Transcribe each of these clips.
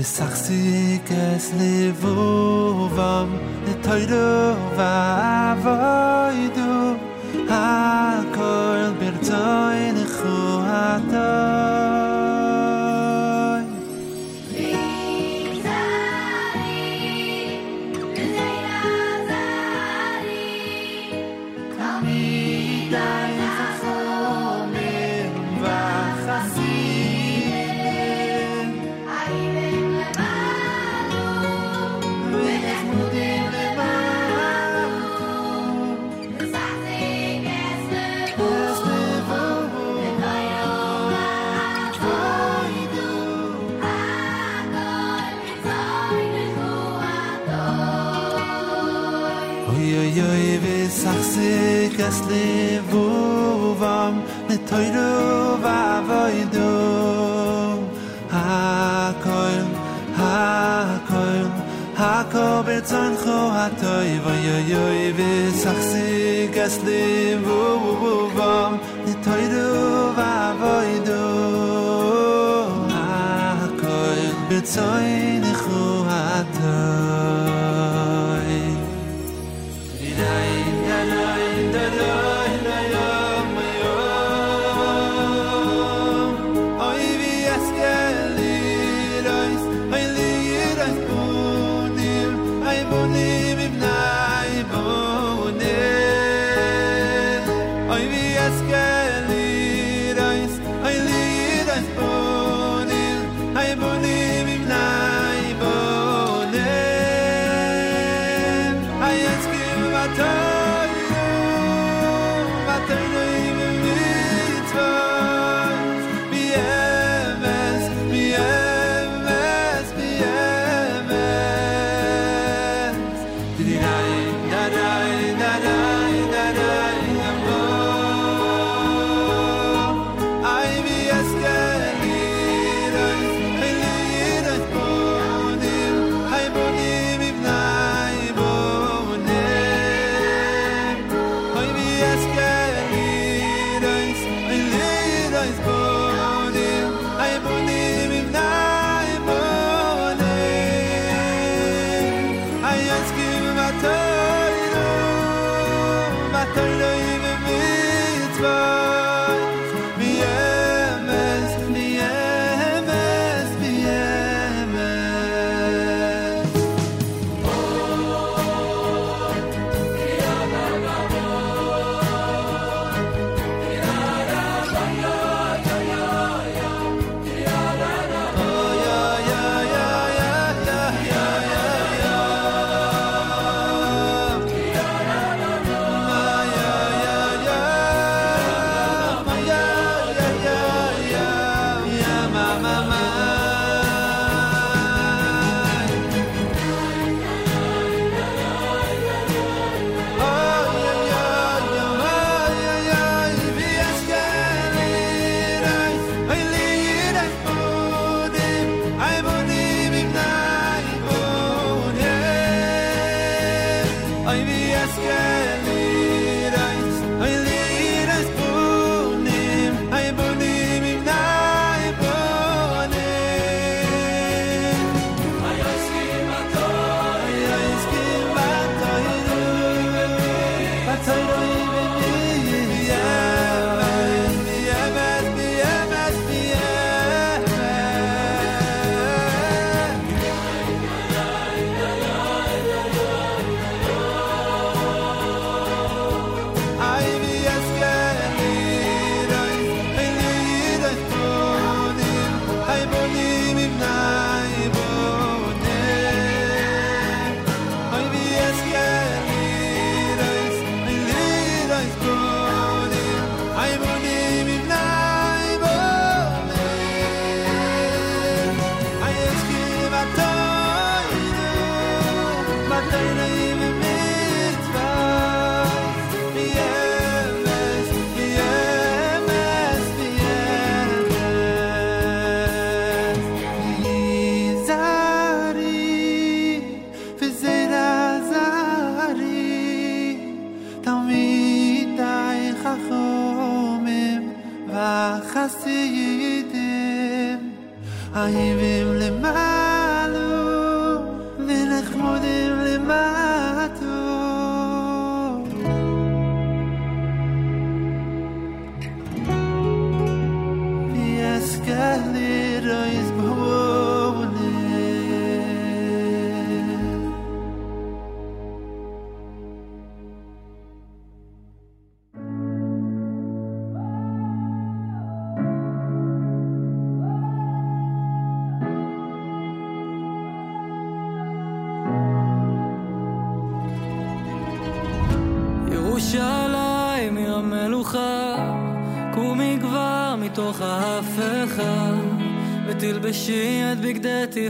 le sarcé betzon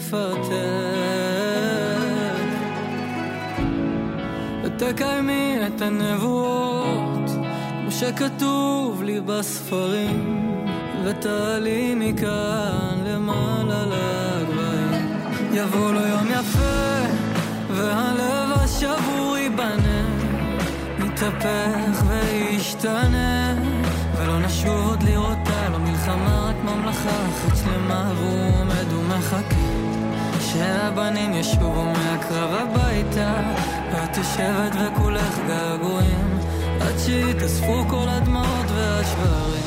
תפארתך. ותקיימי את הנבואות, כמו שכתוב לי בספרים, ותעלי מכאן למעלה לגבהים. יבוא לו יום יפה, והלב השבור ייבנה. יתהפך וישתנה ולא נשוב עוד לראותה, לא מלחמה, רק ממלכה אחת והוא עומד ומחכה שהבנים ישובו מהקרב הביתה. ואת יושבת וכולך געגועים. עד שיתאספו כל הדמעות והשברים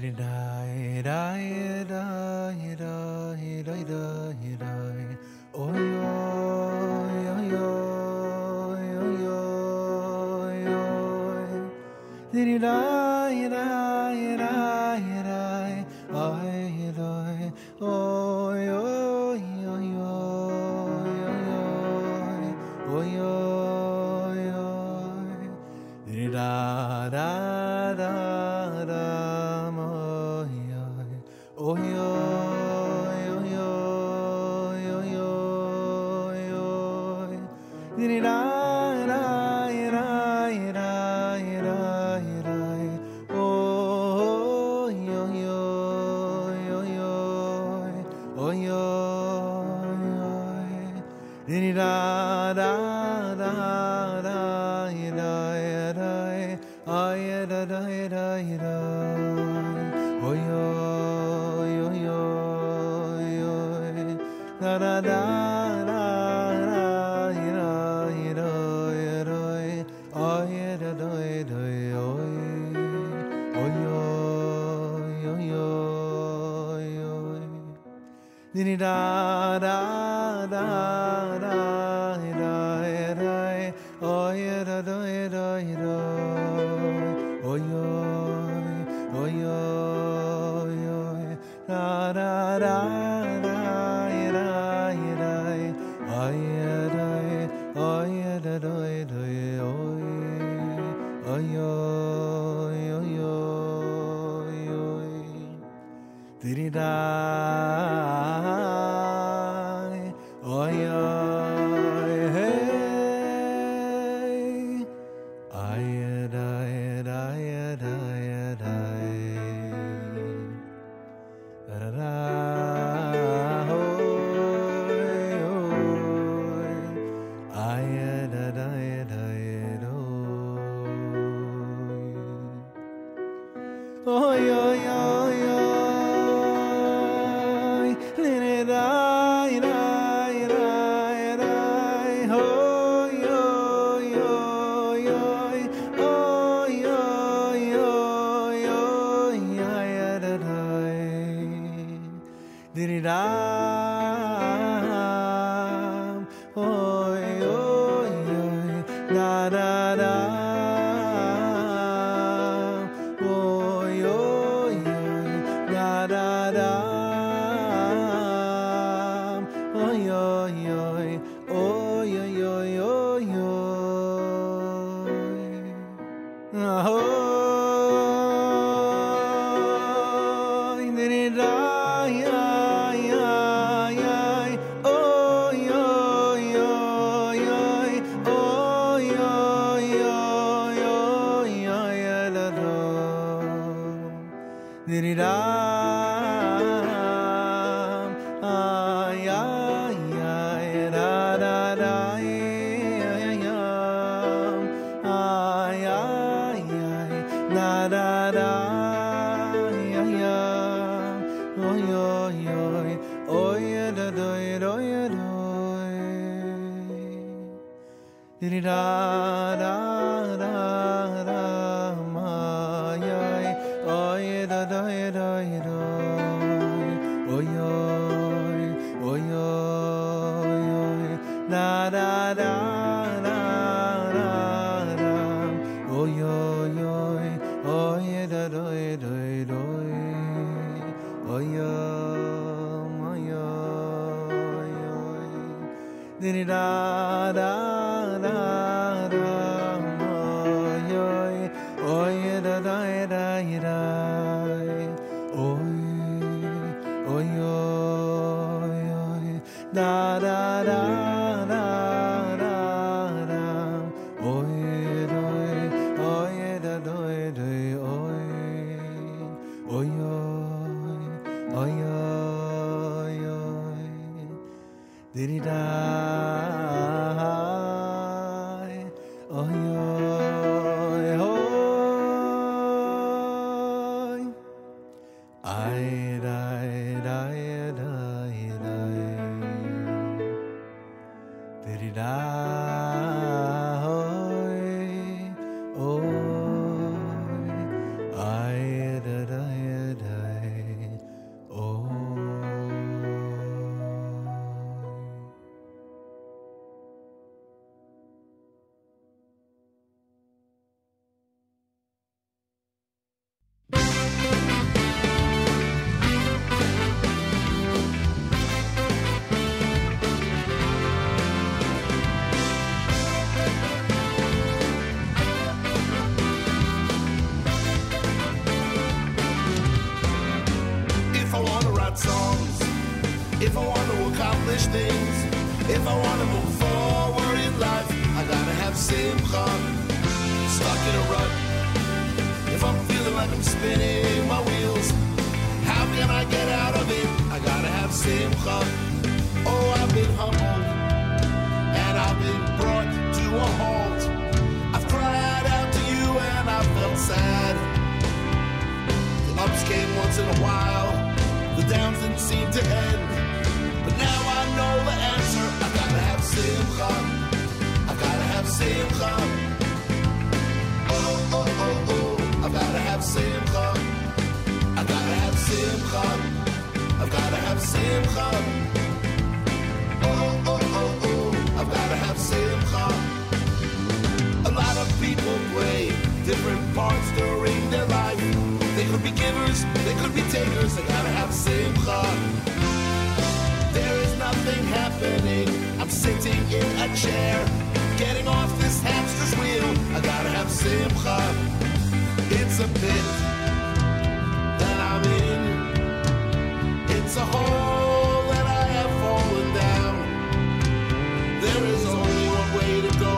did Trinidad. Uh, chair, getting off this hamster's wheel. I gotta have simcha. It's a pit that I'm in. It's a hole that I have fallen down. There is only one way to go,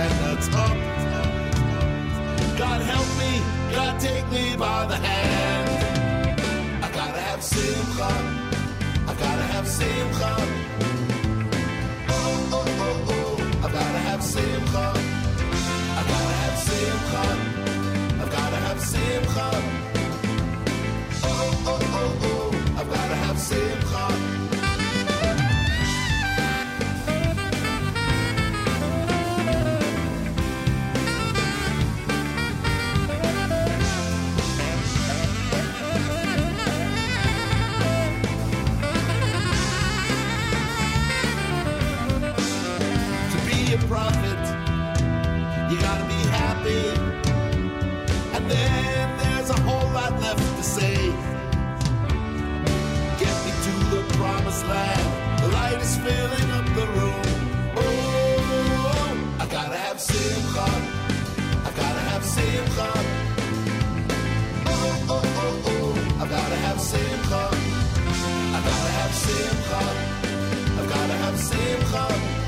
and that's up. God help me, God take me by the hand. I gotta have simcha. I gotta have simcha. simcha. I've gotta have simcha. simcha. I've gotta have simcha. I've gotta have simcha.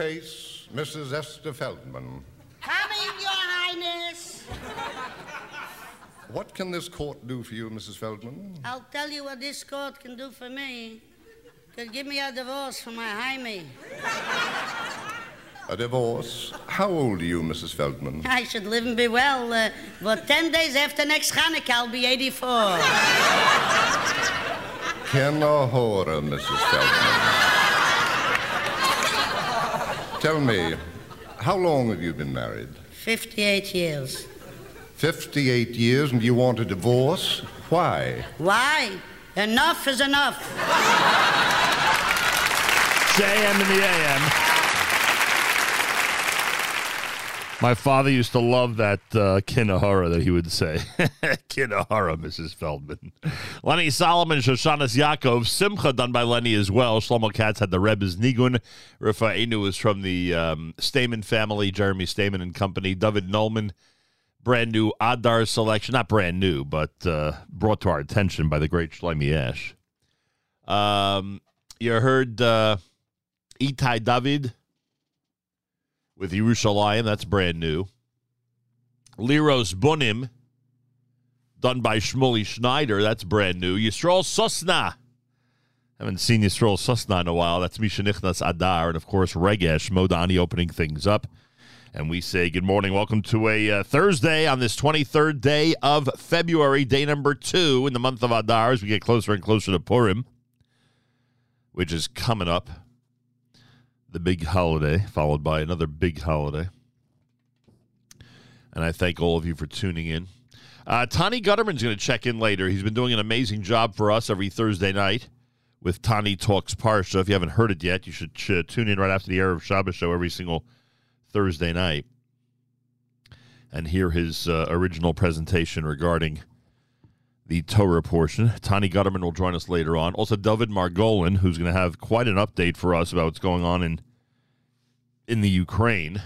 Case, Mrs. Esther Feldman. Coming, Your Highness. What can this court do for you, Mrs. Feldman? I'll tell you what this court can do for me. Could give me a divorce for my Jaime. A divorce? How old are you, Mrs. Feldman? I should live and be well, uh, but 10 days after next Hanukkah, I'll be 84. Kenahora, Mrs. Feldman. Tell me, how long have you been married? 58 years. 58 years, and you want a divorce? Why? Why? Enough is enough. JM in the AM. My father used to love that uh, Kinahara that he would say. Kinahara, Mrs. Feldman. Lenny Solomon, Shoshanas Yaakov, Simcha done by Lenny as well. Shlomo Katz had the Rebbe's Nigun. Rafa'inu was from the um, Stamen family, Jeremy Stamen and company. David Nolman, brand new Adar selection. Not brand new, but uh, brought to our attention by the great Shlomi Ash. Um, you heard uh, Itai David with Yerushalayim. That's brand new. Liros Bunim, done by Shmuley Schneider. That's brand new. Yisrael Sosna. Haven't seen Yisrael Sosna in a while. That's Mishanichnas Adar. And of course, Regesh Modani opening things up. And we say good morning. Welcome to a uh, Thursday on this 23rd day of February, day number two in the month of Adar as we get closer and closer to Purim, which is coming up the big holiday, followed by another big holiday. And I thank all of you for tuning in. Uh, Tani Guterman's going to check in later. He's been doing an amazing job for us every Thursday night with Tani Talks Parsha. If you haven't heard it yet, you should uh, tune in right after the Erev Shabbos show every single Thursday night and hear his uh, original presentation regarding the Torah portion. Tani Guterman will join us later on. Also, Dovid Margolin, who's going to have quite an update for us about what's going on in in the Ukraine.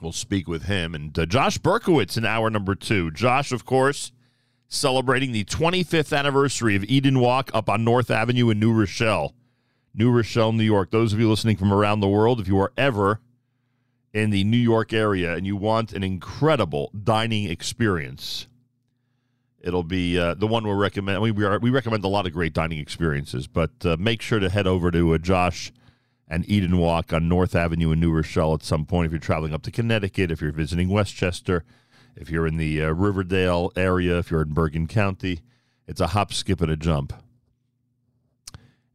We'll speak with him and uh, Josh Berkowitz in hour number two. Josh, of course, celebrating the 25th anniversary of Eden Wok up on North Avenue in New Rochelle, New Rochelle, New York. Those of you listening from around the world, if you are ever in the New York area and you want an incredible dining experience It'll be uh, the one we recommend. We, we, are, we recommend a lot of great dining experiences, but uh, make sure to head over to uh, Josh and Eden Wok on North Avenue in New Rochelle at some point if you're traveling up to Connecticut, if you're visiting Westchester, if you're in the uh, Riverdale area, if you're in Bergen County. It's a hop, skip, and a jump.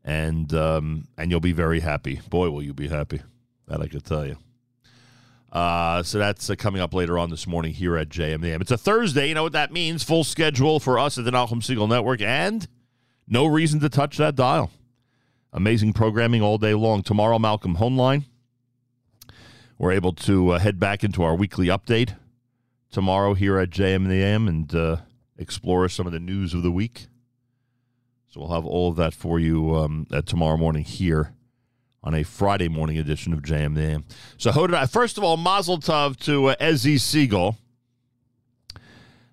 And um, and you'll be very happy. Boy, will you be happy. That I could tell you. Uh, so that's uh, coming up later on this morning here at JMAM. It's a Thursday. You know what that means? Full schedule for us at the Nachum Segal Network, and no reason to touch that dial. Amazing programming all day long. Tomorrow, Malcolm Hoenlein. We're able to uh, head back into our weekly update tomorrow here at JMAM and uh, explore some of the news of the week. So we'll have all of that for you um, tomorrow morning here on a Friday morning edition of JM So? First of all, Mazel Tov to uh, Ezzy Segal.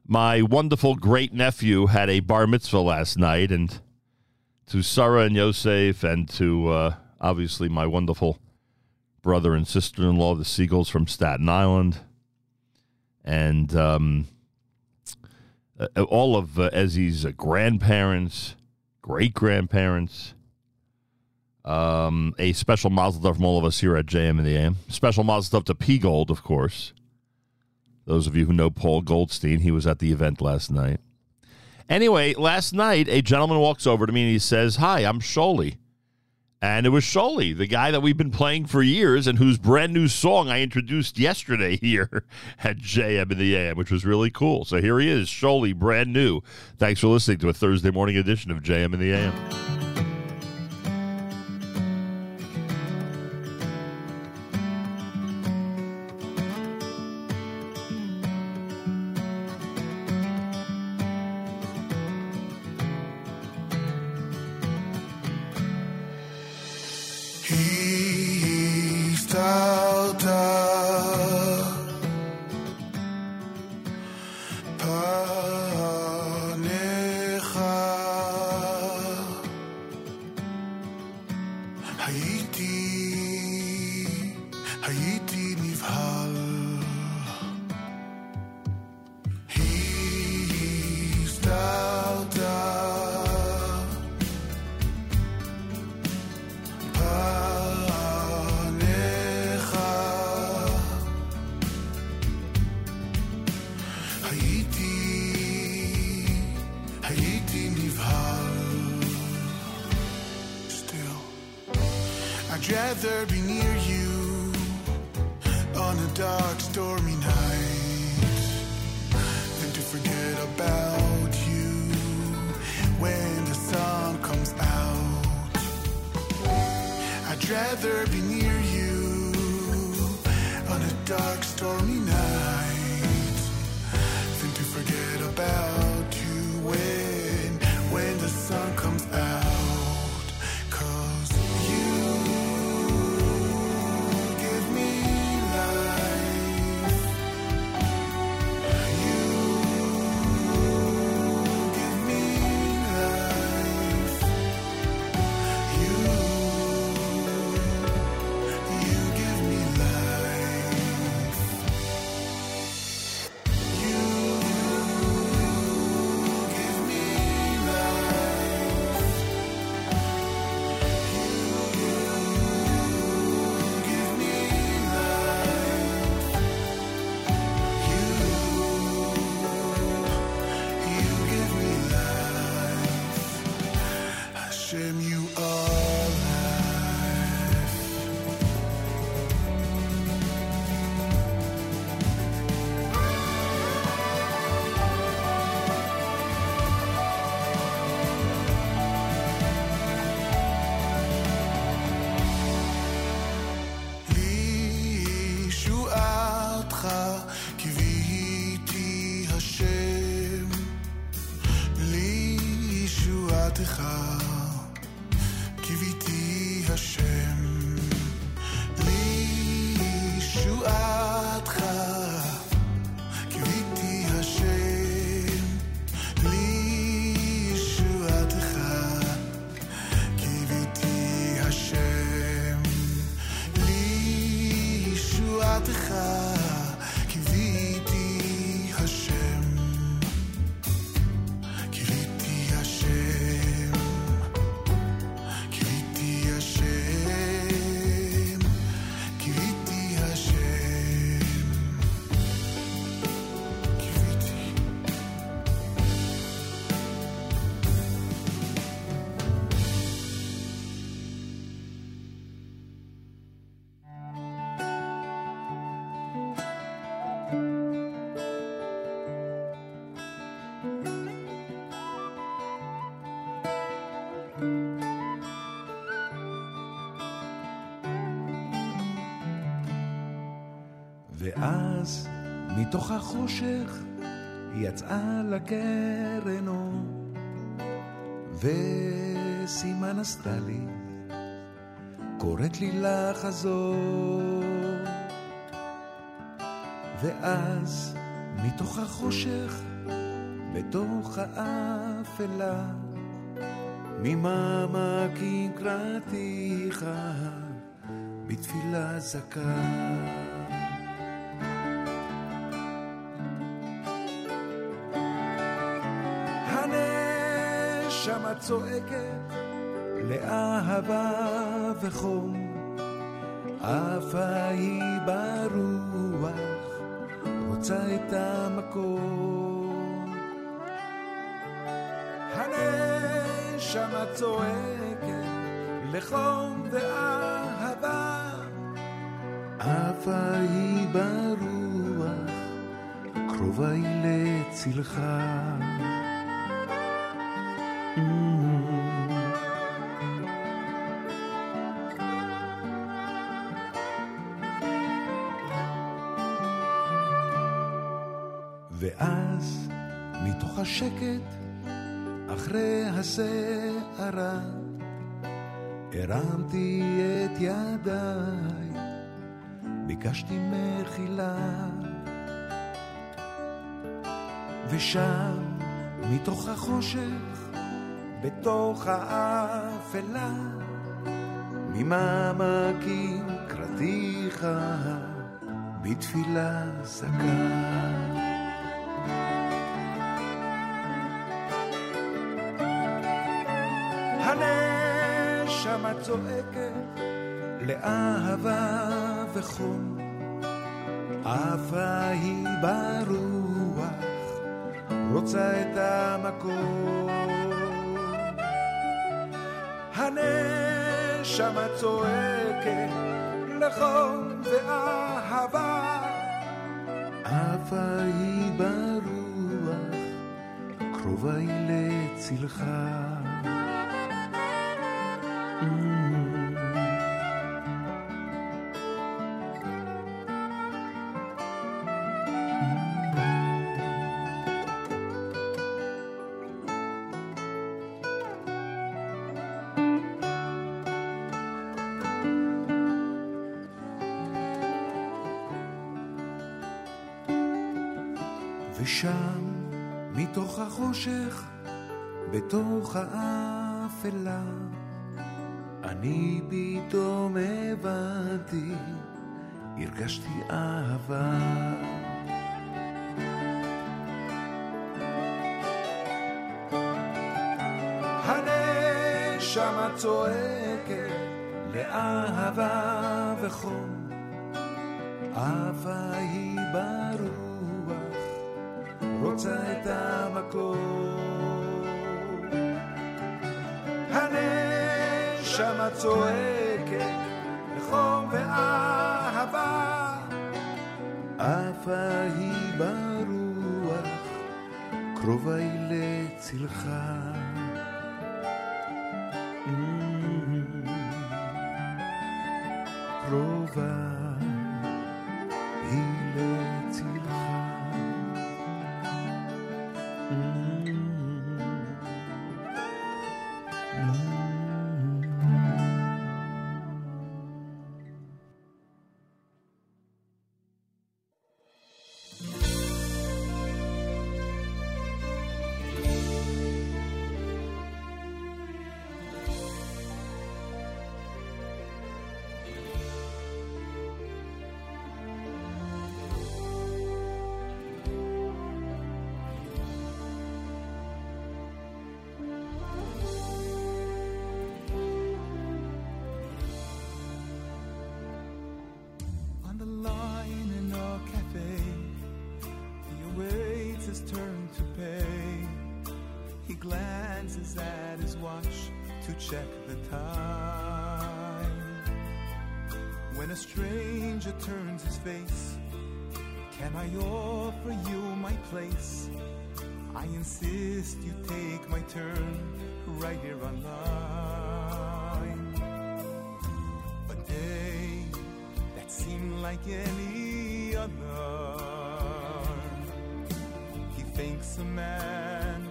My wonderful great nephew had a bar mitzvah last night, and to Sarah and Yosef, and to uh, obviously my wonderful brother and sister in law, the Segals from Staten Island, and um, uh, all of uh, Ezzy's grandparents, great grandparents um, a special mazel tov from all of us here at JM and the AM. Special mazel tov to P Gold, of course. Those of you who know Paul Goldstein, he was at the event last night. Anyway, last night a gentleman walks over to me and he says, "Hi, I'm Sholi." And it was Sholi, the guy that we've been playing for years and whose brand new song I introduced yesterday here at JM in the AM, which was really cool. So here he is, Sholi, brand new. Thanks for listening to a Thursday morning edition of JM in the AM. מתוך החושך היא יצאה לקרנו, וסימן עשתה לי, קוראת לי לחזור. ואז מתוך החושך, בתוך האפלה, ממעמקים קראתיך, בתפילה זכה. הנשמה צועקת לאהבה וחום, עפה היא ברוח, רוצה את המקום. הנשמה צועקת לחום ואהבה, עפה היא ברוח, קרובה היא לצלך. הסערה, הרמתי את ידיי, ביקשתי מחילה. ושם, מתוך החושך, בתוך האפלה, ממעמקים קראתיך בתפילה זכה. הנשמה צועקת לאהבה וחום, עפה היא ברוח, רוצה את המקום. הנשמה צועקת לחום ואהבה, עפה היא ברוח, קרובה היא לצלך. Mm. לאהבה וחום, אהבה היא ברוח, רוצה את המקום. הנשמה צועקת לחום ואהבה, אהבה היא ברוח, קרובה היא לצלך. I offer you my place? I insist you take my turn right here on line. A day that seemed like any other. He thinks a man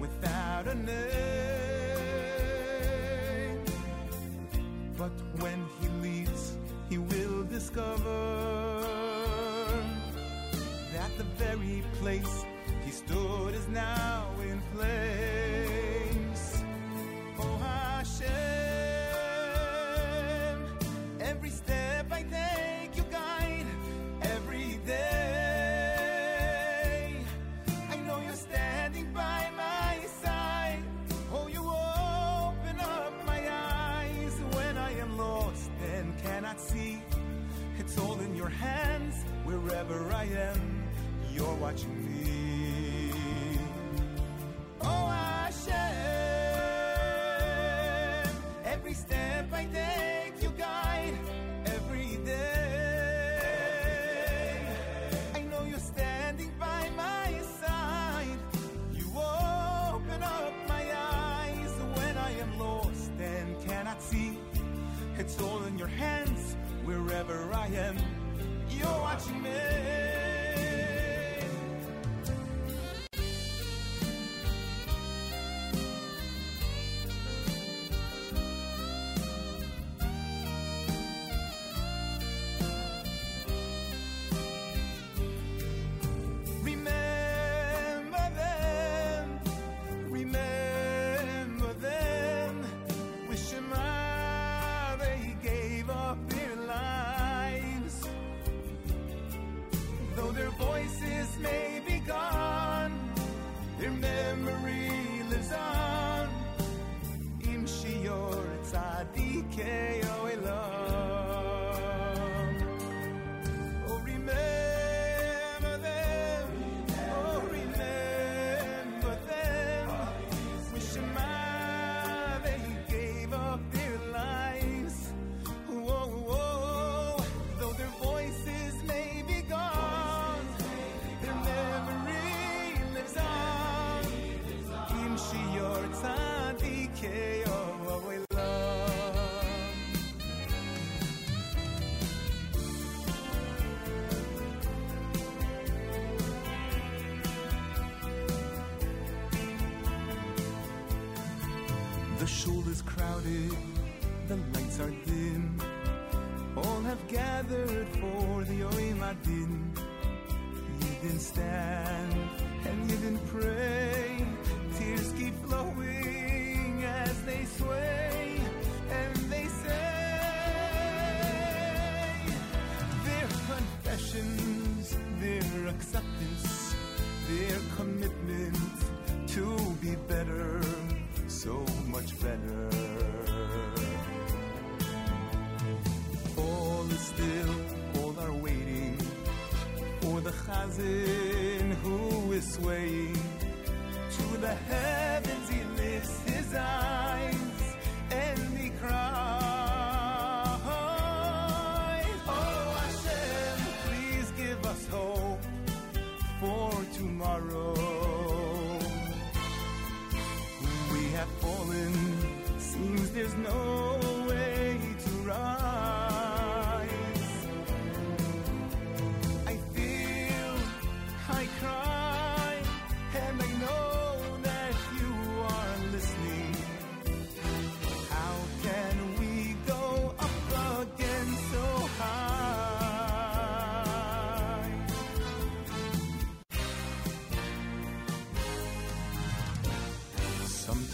without a name. Watching me. Oh Hashem, every step I take,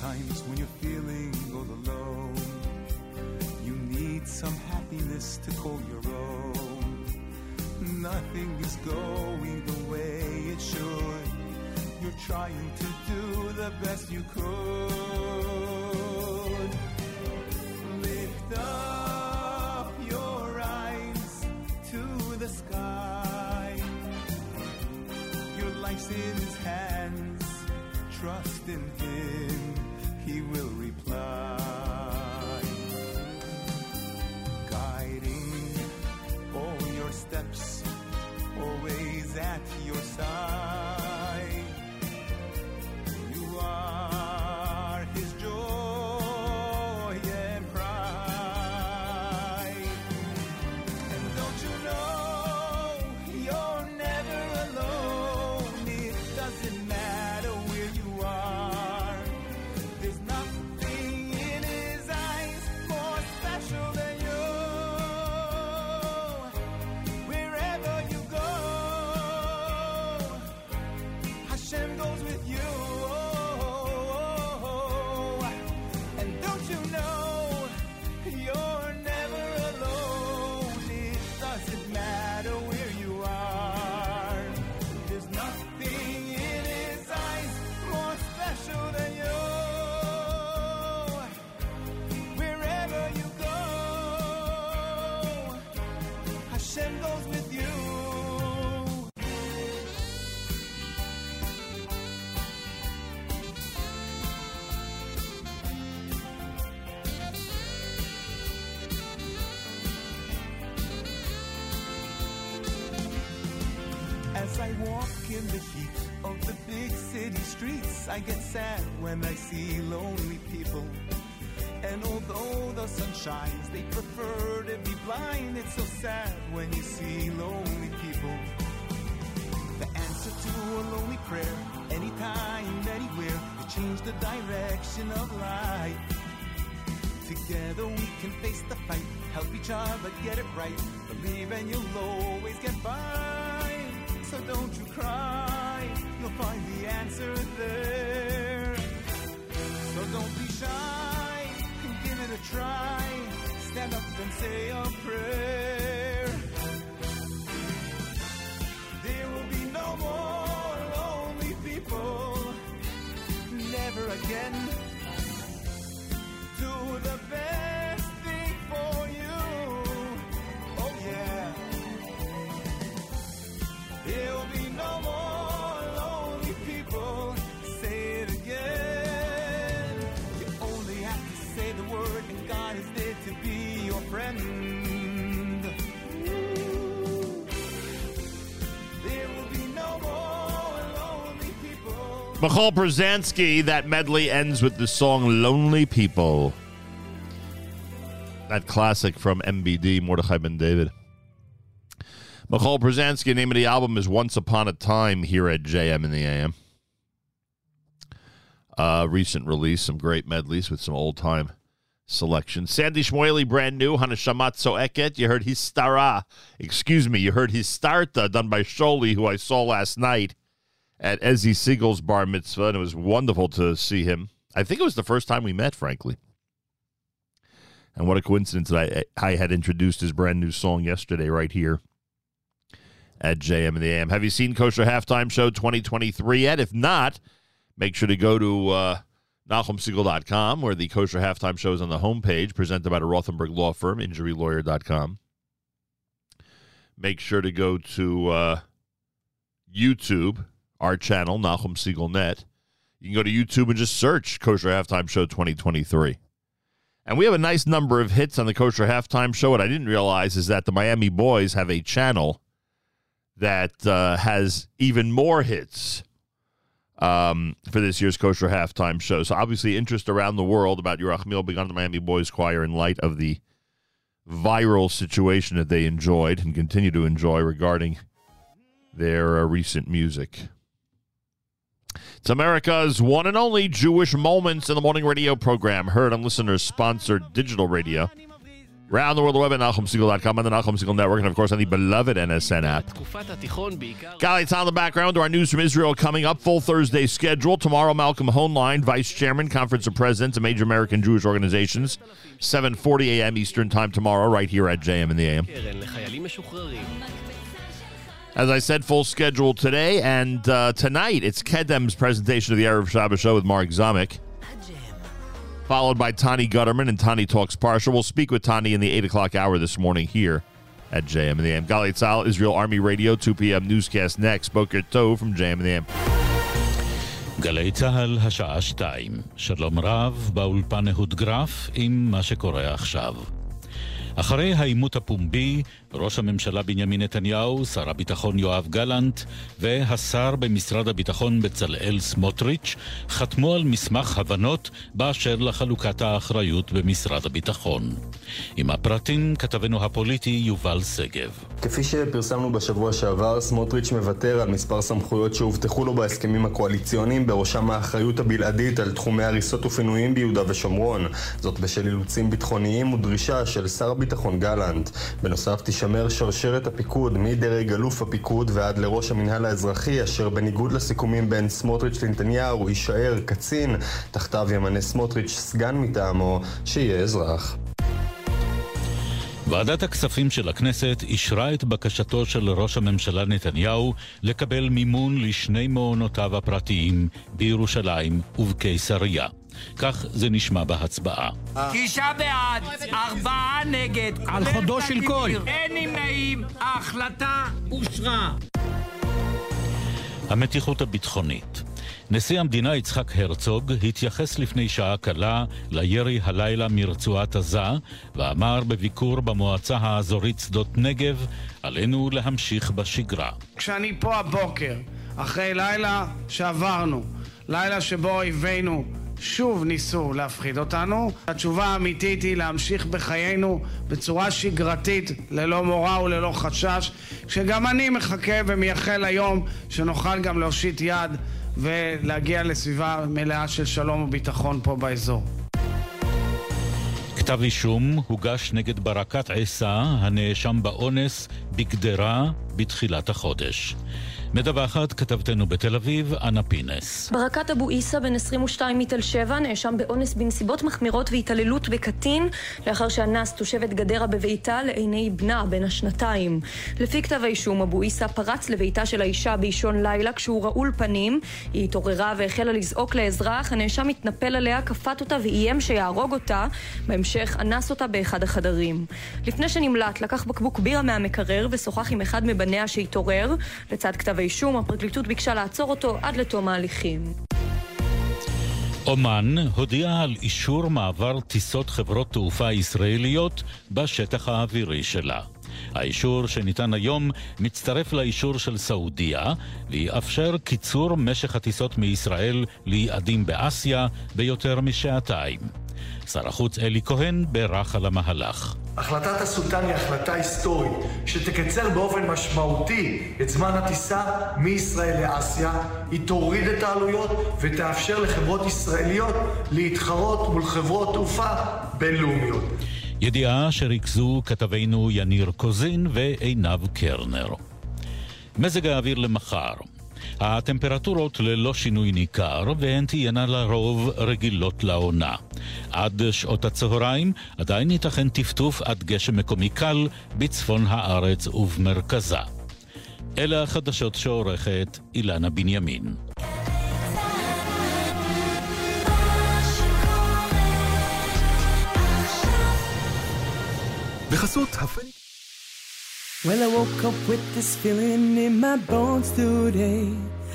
Sometimes when you're feeling all alone, you need some happiness to call your own. Nothing is going the way it should. You're trying to do the best you could. Streets, I get sad when I see lonely people. And although the sun shines, they prefer to be blind. It's so sad when you see lonely people. The answer to a lonely prayer, anytime, anywhere, to change the direction of life. Together we can face the fight, help each other get it right. Believe and you'll always get by. So don't you cry, Michal Brzezinski, that medley ends with the song Lonely People. That classic from MBD, Mordechai Ben David. Michal Brzezinski, name of the album is Once Upon a Time here at JM in the AM. Uh, recent release, some great medleys with some old time selection. Sandy Shmoeli, brand new. Hanashamat Eket. You heard his stara. Excuse me. You heard his starta done by Sholi, who I saw last night at Ezzy Siegel's bar mitzvah, and it was wonderful to see him. I think it was the first time we met, frankly. And what a coincidence that I, I had introduced his brand new song yesterday, right here at JM and the AM. Have you seen Kosher Halftime Show 2023 yet? If not, make sure to go to uh, NachumSegal.com, where the Kosher Halftime Show is on the homepage, presented by the Rothenberg Law Firm, InjuryLawyer.com. Make sure to go to uh, YouTube, our channel, Nachum Segal Net. You can go to YouTube and just search Kosher Halftime Show 2023. And we have a nice number of hits on the Kosher Halftime Show. What I didn't realize is that the Miami Boys have a channel that uh, has even more hits um, for this year's Kosher Halftime Show. So obviously interest around the world about Yerachmiel Begun the Miami Boys Choir in light of the viral situation that they enjoyed and continue to enjoy regarding their uh, recent music. It's America's one and only Jewish Moments in the Morning radio program, heard on listeners sponsored digital radio. Around the world, the web at NachumSegal.com, and the Nachum Segal Network, and of course on the beloved NSN app. Got it's on the background to our news from Israel coming up. Full Thursday schedule. Tomorrow, Malcolm Hoenlein, Vice Chairman, Conference of Presidents of Major American Jewish Organizations. 7.40 a.m. Eastern Time tomorrow, right here at JM in the AM. As I said, full schedule today and uh, tonight. It's Kedem's presentation of the Erev Shabbos show with Mark Zamek, followed by Tani Guterman and Tani Talks Parsha. We'll speak with Tani in the eight o'clock hour this morning here at JM and the AM. Galei Tzahal, Israel Army Radio, 2 p.m. newscast next. Boker Tov from JM and the AM. גלי צה"ל, השעה שתיים. שלום רב, באולפן אהוד גרף, עם מה שקורה עכשיו. אחרי העימות הפומבי, ראש הממשלה בנימין נתניהו, שר הביטחון יואב גלנט והשר במשרד הביטחון בצלאל סמוטריץ' חתמו על מסמך הבנות באשר לחלוקת האחריות במשרד הביטחון. עם הפרטים כתבנו הפוליטי יובל שגב. כפי שפרסמנו בשבוע שעבר, סמוטריץ' מוותר על מספר סמכויות שהובטחו לו בהסכמים הקואליציוניים, בראשם האחריות הבלעדית על תחומי הריסות ופינויים ביהודה ושומרון. זאת בשל אילוצים ביטחוניים ודרישה של שר הביטחון גלנט. בנוסף, תישמר שרשרת הפיקוד מדרג אלוף הפיקוד ועד לראש המינהל האזרחי, אשר בניגוד לסיכומים בין סמוטריץ' לנתניהו, יישאר קצין. תחתיו ימנה סמוטריץ' סגן מטעמו, שיהיה אזרח. ועדת הכספים של הכנסת אישרה את בקשתו של ראש הממשלה נתניהו לקבל מימון לשני מעונותיו הפרטיים בירושלים ובקיסריה. כך זה נשמע בהצבעה. תשעה בעד, ארבעה נגד. על חודו של קול. אין נמנעים, ההחלטה אושרה. המתיחות הביטחונית נשיא המדינה יצחק הרצוג התייחס לפני שעה קלה לירי הלילה מרצועת עזה ואמר בביקור במועצה האזורית שדות נגב עלינו להמשיך בשגרה. כשאני פה הבוקר, אחרי לילה שעברנו, לילה שבו אויבינו שוב ניסו להפחיד אותנו. התשובה האמיתית היא להמשיך בחיינו בצורה שגרתית, ללא מורא וללא חשש, שגם אני מחכה ומייחל היום שנוכל גם להושיט יד ולהגיע לסביבה מלאה של שלום וביטחון פה באזור. כתב אישום הוגש נגד ברקת עיסא, הנאשם באונס בגדרה בתחילת החודש. מדווחת כתבתנו בתל אביב, אנה פינס. ברקת אבו עיסא, בן 22 מתל שבע, נאשם באונס בנסיבות מחמירות והתעללות בקטין, לאחר שאנס תושבת גדרה בביתה לעיני בנה בן השנתיים. לפי כתב האישום, אבו עיסא פרץ לביתה של האישה באישון לילה כשהוא רעול פנים. היא התעוררה והחלה לזעוק אך הנאשם התנפל עליה, כפת אותה ואיים שיהרוג אותה. בהמשך אנס אותה באחד החדרים. לפני שנמלט, לקח בקבוק בירה מהמקרר ושוחח עם אחד מבניה שהתעורר. לצד כתב האישום, הפרקליטות ביקשה לעצור אותו עד לתום ההליכים. אומן הודיע על אישור מעבר טיסות חברות תעופה ישראליות בשטח האווירי שלה. האישור שניתן היום מצטרף לאישור של סעודיה ויאפשר קיצור משך הטיסות מישראל ליעדים באסיה ביותר משעתיים. שר החוץ אלי כהן בירך על המהלך. החלטת הסולטן היא החלטה היסטורית שתקצר באופן משמעותי את זמן הטיסה מישראל לאסיה, היא תוריד את העלויות ותאפשר לחברות ישראליות להתחרות מול חברות תעופה בינלאומיות. ידיעה שריכזו כתבינו יניר קוזין ועינב קרנר. מזג האוויר למחר הטמפרטורות ללא שינוי ניכר, והן תהיינה לרוב רגילות לעונה. עד שעות הצהריים עדיין ייתכן טפטוף עד גשם מקומי קל בצפון הארץ ובמרכזה. אלה החדשות שעורכת אילנה בנימין. בחסות הפניקס Well, I woke up with this feeling in my bones today.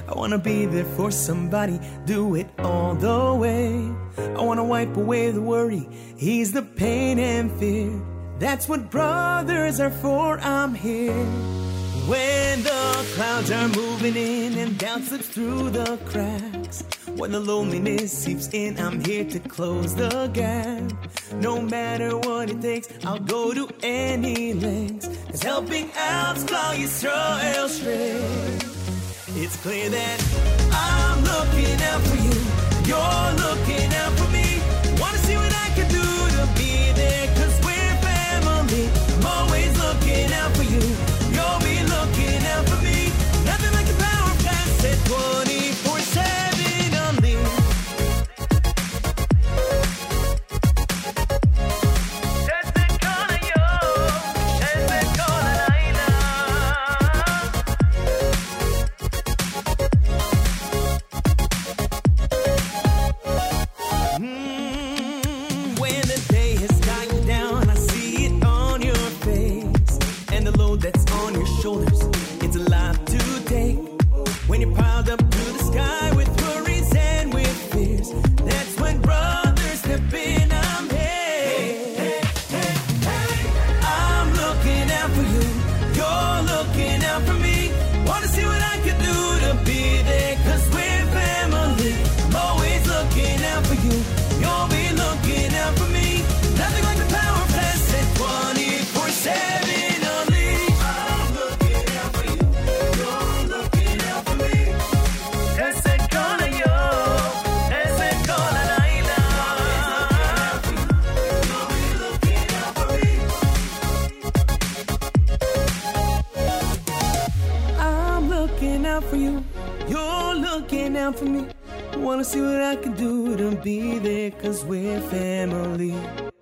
I wanna be there for somebody, do it all the way. I wanna wipe away the worry, ease the pain and fear. That's what brothers are for, I'm here. When the clouds are moving in and doubt slips through the cracks. When the loneliness seeps in, I'm here to close the gap. No matter what it takes, I'll go to any lengths. Cause helping out's call you Israel straight. It's clear that I'm looking out for you. You're looking out for me. Wanna see what I can do to be there, cause we're family. I'm always looking out for you. Out for me. Wanna see what I can do to be there, cause we're family.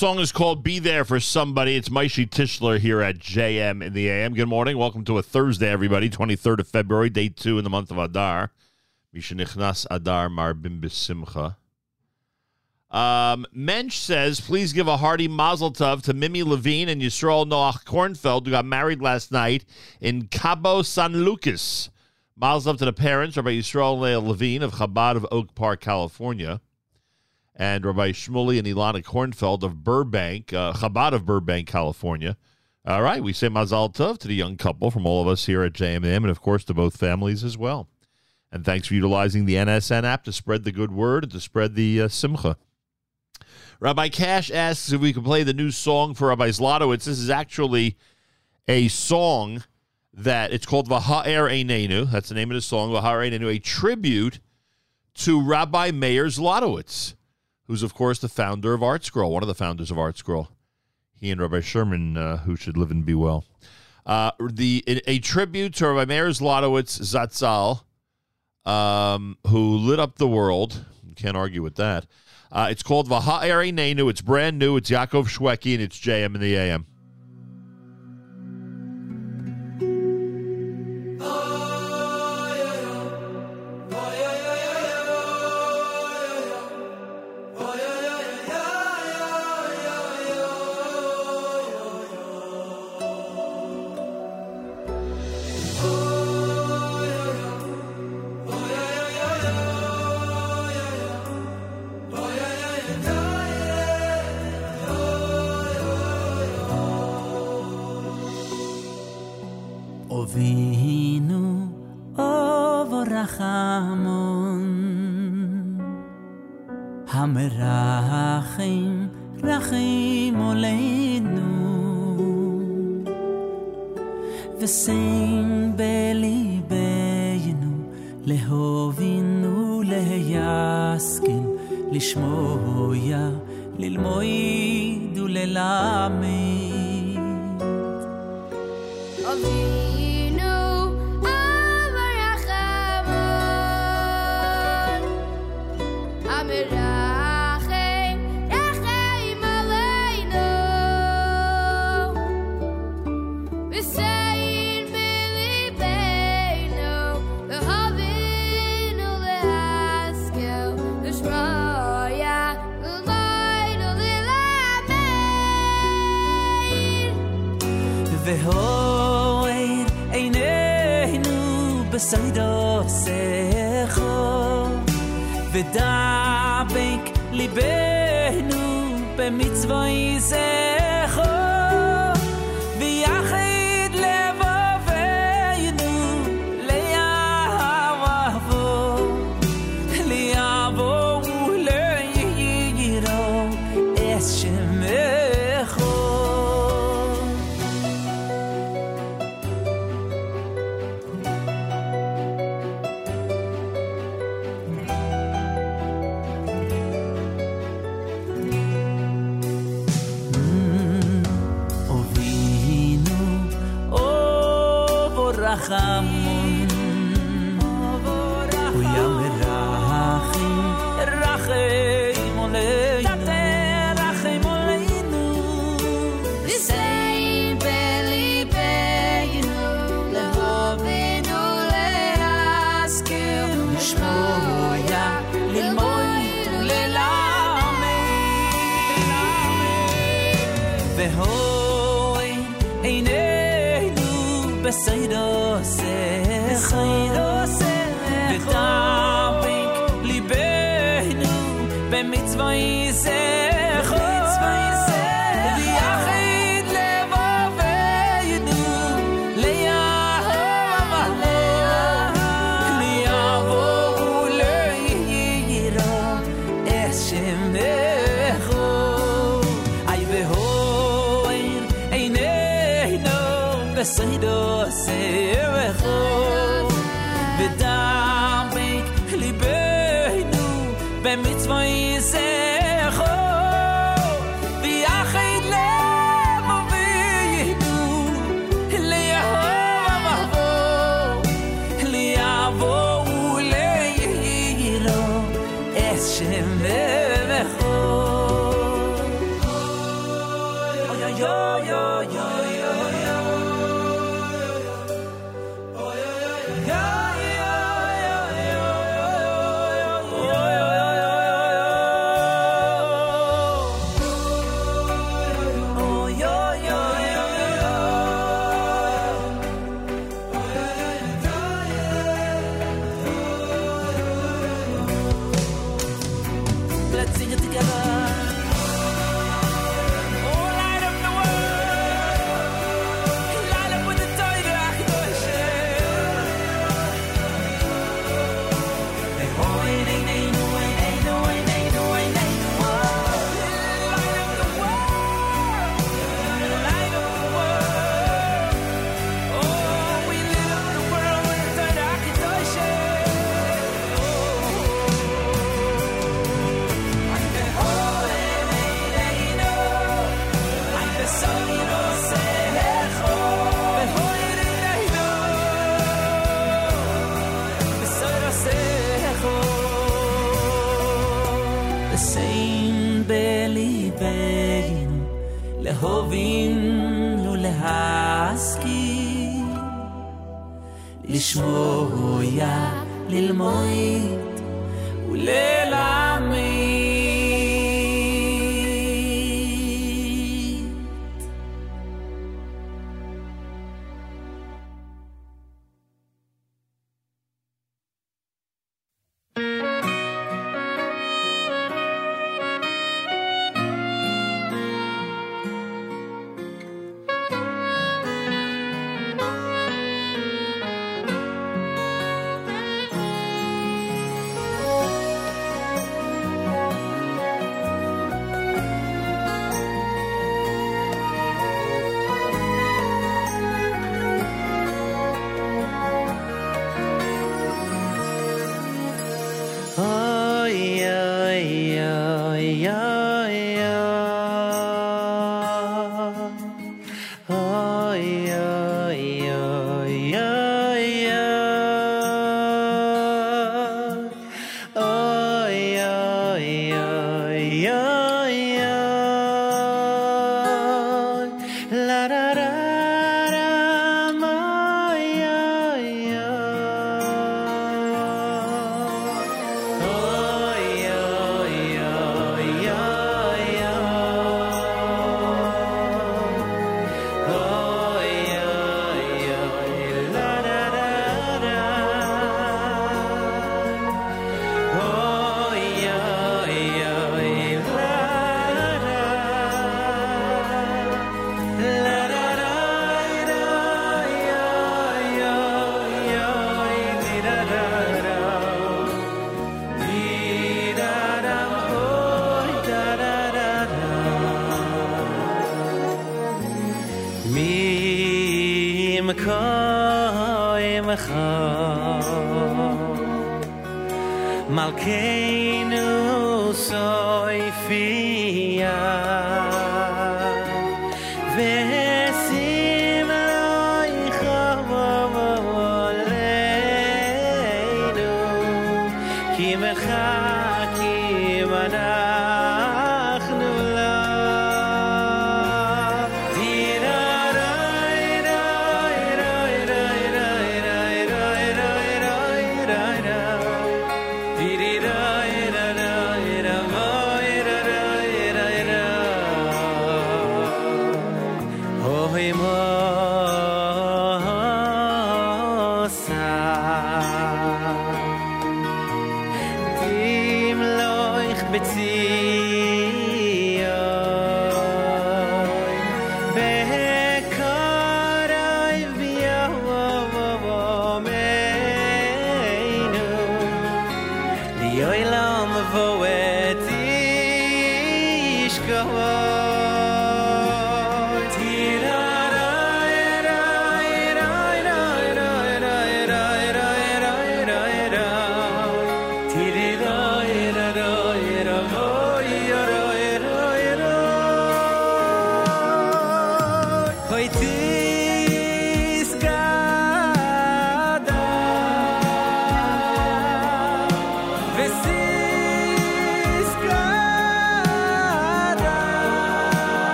Song is called Be There for Somebody. It's Maishi Tischler here at JM in the AM. Good morning. Welcome to a Thursday, everybody. 23rd of February, day two in the month of Adar. Mishanichnas Adar Marbim Besimcha. Um, Mensch says, please give a hearty mazel tov to Mimi Levine and Yisrael Noach Kornfeld, who got married last night in Cabo San Lucas. Mazel tov to the parents, Rabbi Yisrael Levine of Chabad of Oak Park, California and Rabbi Shmuley and Ilana Kornfeld of Burbank, uh, Chabad of Burbank, California. All right, we say Mazal Tov to the young couple from all of us here at JMM, and of course to both families as well. And thanks for utilizing the NSN app to spread the good word and to spread the uh, simcha. Rabbi Cash asks if we can play the new song for Rabbi Zlotowitz. This is actually a song that it's called Vaha'er Einenu. That's the name of the song, Vaha'er Einenu, a tribute to Rabbi Meir Zlotowitz, who's, of course, the founder of ArtScroll, one of the founders of ArtScroll. He and Rabbi Sherman, uh, who should live and be well. Uh, the a, a tribute to Rabbi Meir Zlotowitz Zatzal, um, who lit up the world. Can't argue with that. Uh, it's called Vaha'er Nenu. It's brand new. It's Yaakov Shweki, and it's JM in the AM.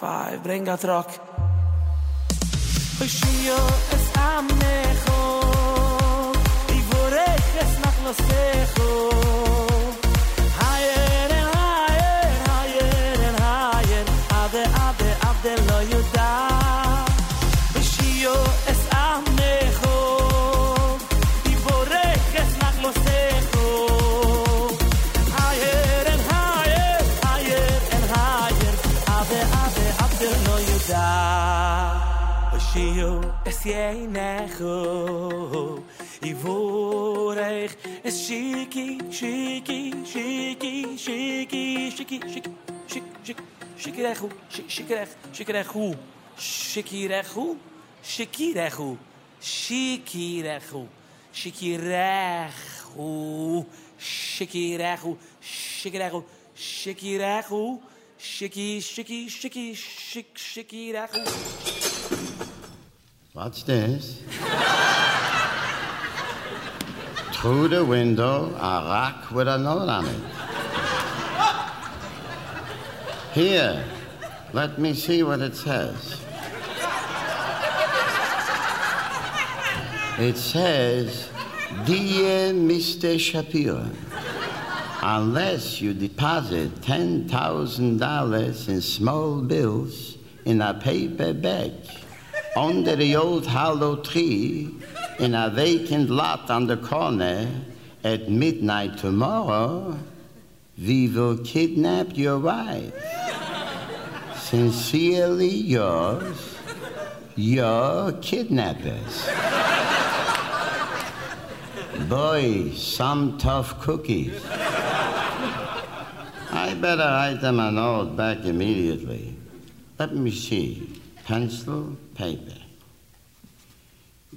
five. Bring a truck. Shio es amecho Ivorech es nach nosecho Shio es amecho shaky, shaky, shaky, shaky, shaky, shaky, shaky, shaky rechu, shaky rechu, shaky rechu, shaky rechu, shaky rechu, shaky rechu, shaky rechu, shaky rechu, shaky rechu, shaky rechu, shaky, shaky, shaky, shaky, shaky rechu. Watch this. Through the window, a rock with a note on it. Here, let me see what it says. It says, Dear Mr. Shapiro, unless you deposit $10,000 in small bills in a paper bag under the old hollow tree in a vacant lot on the corner at midnight tomorrow, we will kidnap your wife. Sincerely yours, your kidnappers. Boy, some tough cookies. I better write them a note back immediately. Let me see. Pencil, paper.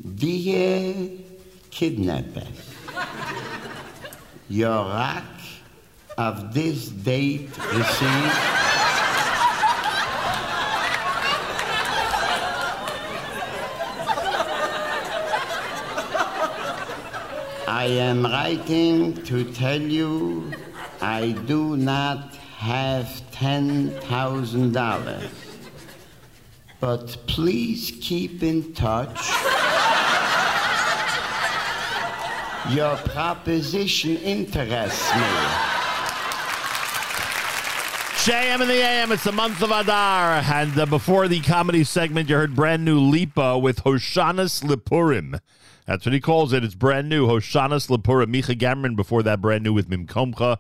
Dear kidnappers, your rack of this date received. I am writing to tell you I do not have $10,000. But please keep in touch. Your proposition interests me. JM in the AM, it's the month of Adar. And uh, before the comedy segment, you heard brand new Lipa with Hoshanas Lipurim. That's what he calls it. It's brand new. Hoshanas Lipurim. Micha Gamron before that, brand new with Mimkomcha.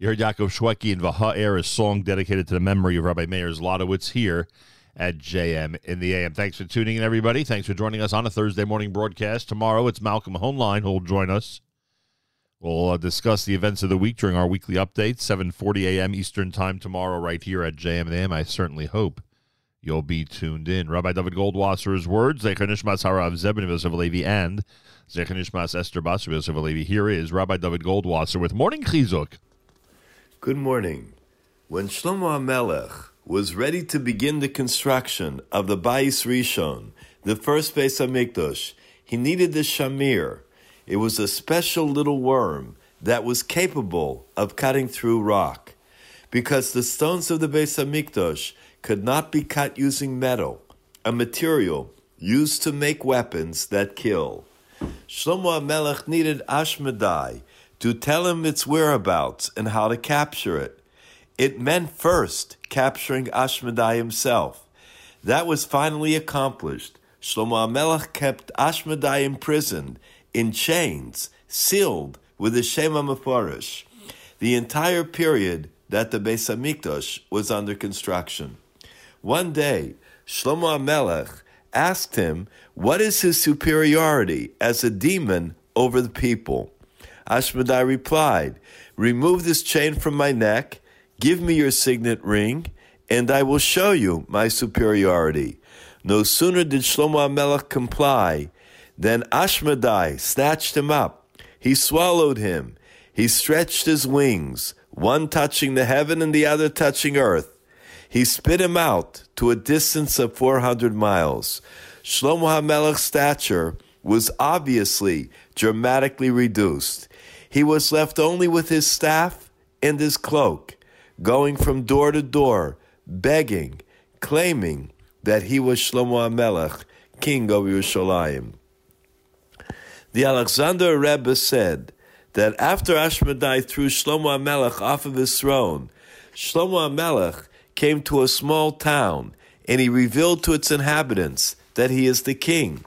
You heard Yaakov Shweki and Vaha'er, a song dedicated to the memory of Rabbi Meir Zlotowitz here at JM in the AM. Thanks for tuning in, everybody. Thanks for joining us on a Thursday morning broadcast. Tomorrow, it's Malcolm Hoenlein who will join us. We'll uh, discuss the events of the week during our weekly update, 7.40 a.m. Eastern Time tomorrow right here at JM and AM. I certainly hope you'll be tuned in. Rabbi David Goldwasser's words, Zecher Nishmas Harav Zebin Yosef Levi and Zecher Nishmas Esther Basar Yosef Levi. Here is Rabbi David Goldwasser with Morning Chizuk. Good morning. When Shlomo HaMelech was ready to begin the construction of the Bayis Rishon, the first Beis HaMikdash, he needed the Shamir. It was a special little worm that was capable of cutting through rock. Because the stones of the Beis HaMikdash could not be cut using metal, a material used to make weapons that kill. Shlomo HaMelech needed Ashmedai to tell him its whereabouts and how to capture it. It meant first capturing Ashmedai himself. That was finally accomplished. Shlomo HaMelech kept Ashmedai imprisoned in chains, sealed with the Shem HaMeforash, the entire period that the Beis Hamikdash was under construction. One day, Shlomo HaMelech asked him what is his superiority as a demon over the people. Ashmedai replied, Remove this chain from my neck, give me your signet ring, and I will show you my superiority. No sooner did Shlomo HaMelech comply than Ashmedai snatched him up. He swallowed him. He stretched his wings, one touching the heaven and the other touching earth. He spit him out to a distance of 400 miles. Shlomo HaMelech's stature was obviously dramatically reduced. He was left only with his staff and his cloak, going from door to door, begging, claiming that he was Shlomo HaMelech, king of Yerushalayim. The Alexander Rebbe said that after Ashmedai threw Shlomo HaMelech off of his throne, Shlomo HaMelech came to a small town and he revealed to its inhabitants that he is the king.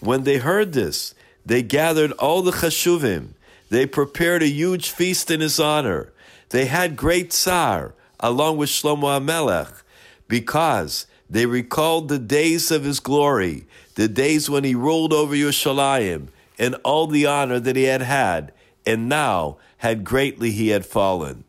When they heard this, they gathered all the chashuvim. They prepared a huge feast in his honor. They had great tsar along with Shlomo HaMelech because they recalled the days of his glory, the days when he ruled over Yerushalayim, and all the honor that he had had, and now had greatly he had fallen.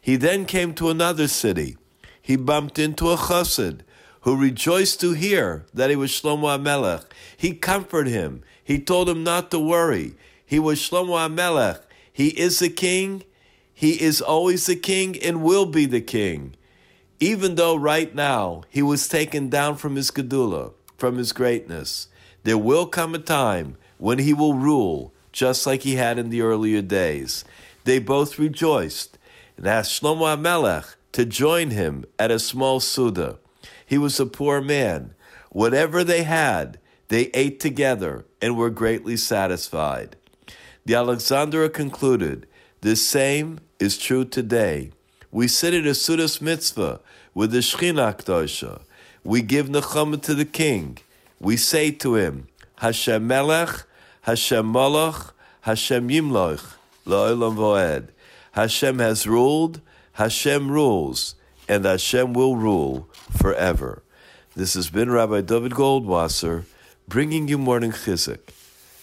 He then came to another city. He bumped into a chassid who rejoiced to hear that he was Shlomo HaMelech. He comforted him. He told him not to worry. He was Shlomo HaMelech. He is the king. He is always the king and will be the king. Even though right now he was taken down from his gedula, from his greatness, there will come a time when he will rule just like he had in the earlier days. They both rejoiced and asked Shlomo HaMelech to join him at a small Suda. He was a poor man. Whatever they had, they ate together and were greatly satisfied. The Alexandra concluded, the same is true today. We sit at a Sudas mitzvah with the Shechina Kedosha. We give nechama to the king. We say to him, Hashem Melech, Hashem Malach, Hashem Yimloch, La'olam Voed. Hashem has ruled, Hashem rules, and Hashem will rule forever. This has been Rabbi David Goldwasser bringing you morning chizuk.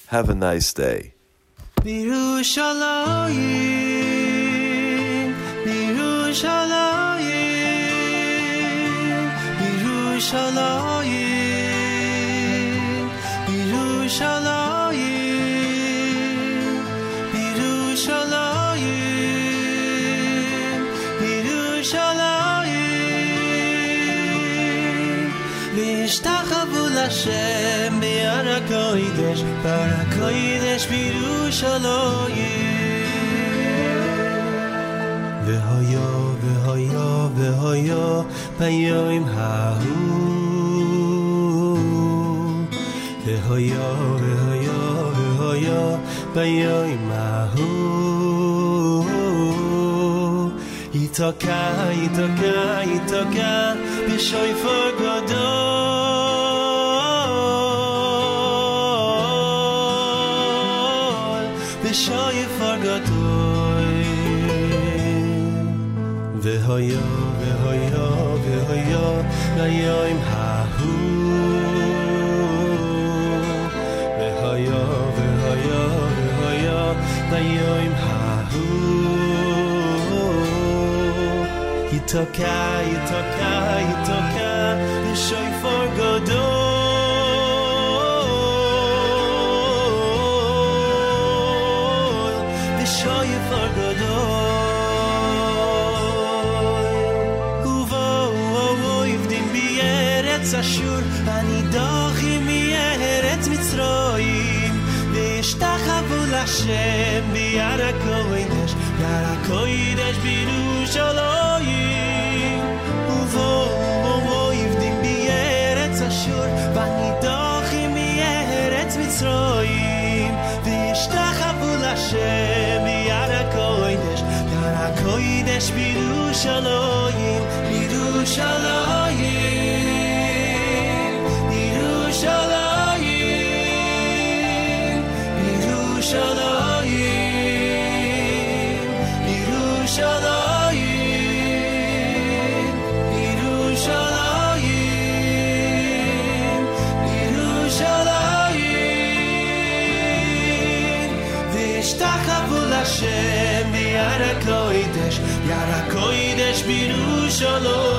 Have a nice day. בירושלים, בירושלים, בירושלים, בירושלים, בירושלים, בירושלים, וישתחוו לשם ביד הקודש, בר הקודש בירושלים. והויו, והויו, והויו, ביום ההוא. והויו, והויו, והויו, ביום ההוא. יתוקע, יתוקע, יתוקע, בשויפור גדול. והויו, והויו, והויו, ביום ההוא. והויו, והויו, והויו, ביום ההוא. יתוקע, יתוקע, יתוקע, בארץ אשור, הנידוחים מארץ מצרים, וישתחוו לשם ביד הקודש, יד הקודש בירושלים. ובואו עבדים בארץ אשור, מארץ מצרים, בירושלים, shalom.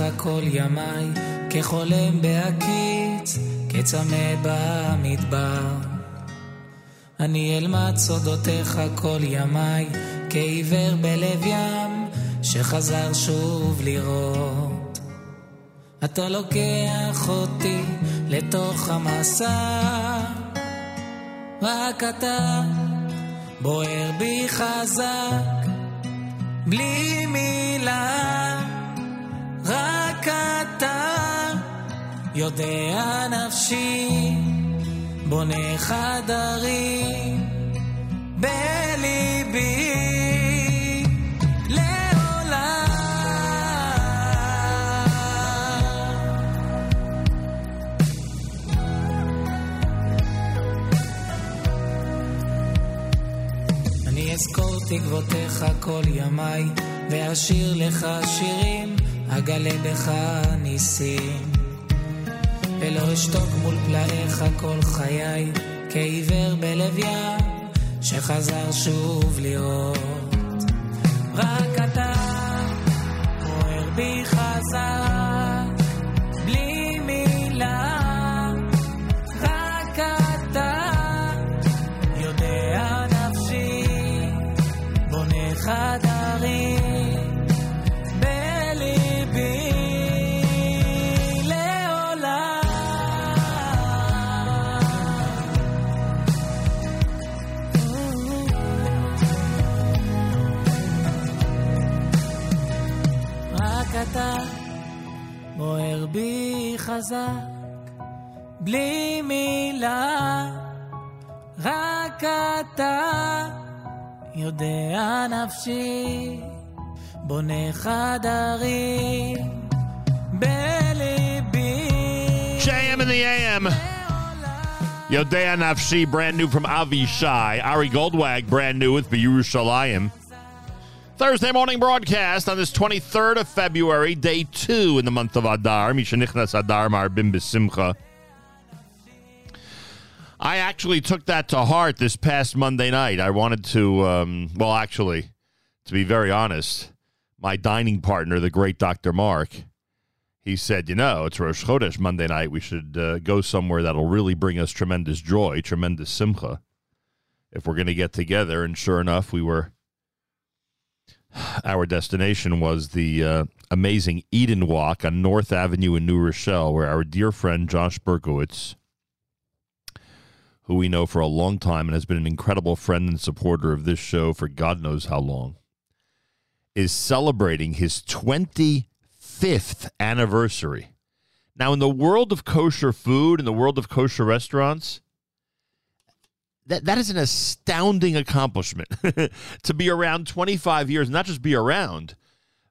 אחריך כל ימיי, כחולם בהקיץ, כצמא במדבר. אני אלמד סודותיך כל ימיי, כעיוור בלב ים, שחזר שוב לראות. אתה לוקח אותי לתוך המסע, רק אתה בוער בי חזק, בלי מילה, אתה יודע נפשי, בונה חדרים בליבי. אזכור תקוותיך כל ימיי, ואשיר לך שירים, אגלה בך ניסים. ולא אשתוק מול פלאיך כל חיי, כעיוור בלב ים, שחזר שוב לראות. רק אתה בוער בי חזק, חזק, בלי מילה, רק אתה יודע נפשי, בונה חדרים בליבי. JM in the AM. Yodea Nafshi, brand new from Avishai. Ari Goldwag, brand new with Yerushalayim. Thursday morning broadcast on this 23rd of February, day two in the month of Adar. Mishanichnas Adar Marbim Besimcha. I actually took that to heart this past Monday night. I wanted to, um, well, actually, to be very honest, my dining partner, the great Dr. Mark, he said, you know, it's Rosh Chodesh Monday night. We should uh, go somewhere that'll really bring us tremendous joy, tremendous simcha, if we're going to get together. And sure enough, we were. Our destination was the uh, amazing Eden Wok on North Avenue in New Rochelle, where our dear friend Josh Berkowitz, who we know for a long time and has been an incredible friend and supporter of this show for God knows how long, is celebrating his 25th anniversary. Now, in the world of kosher food, in the world of kosher restaurants, that, that is an astounding accomplishment to be around 25 years, not just be around,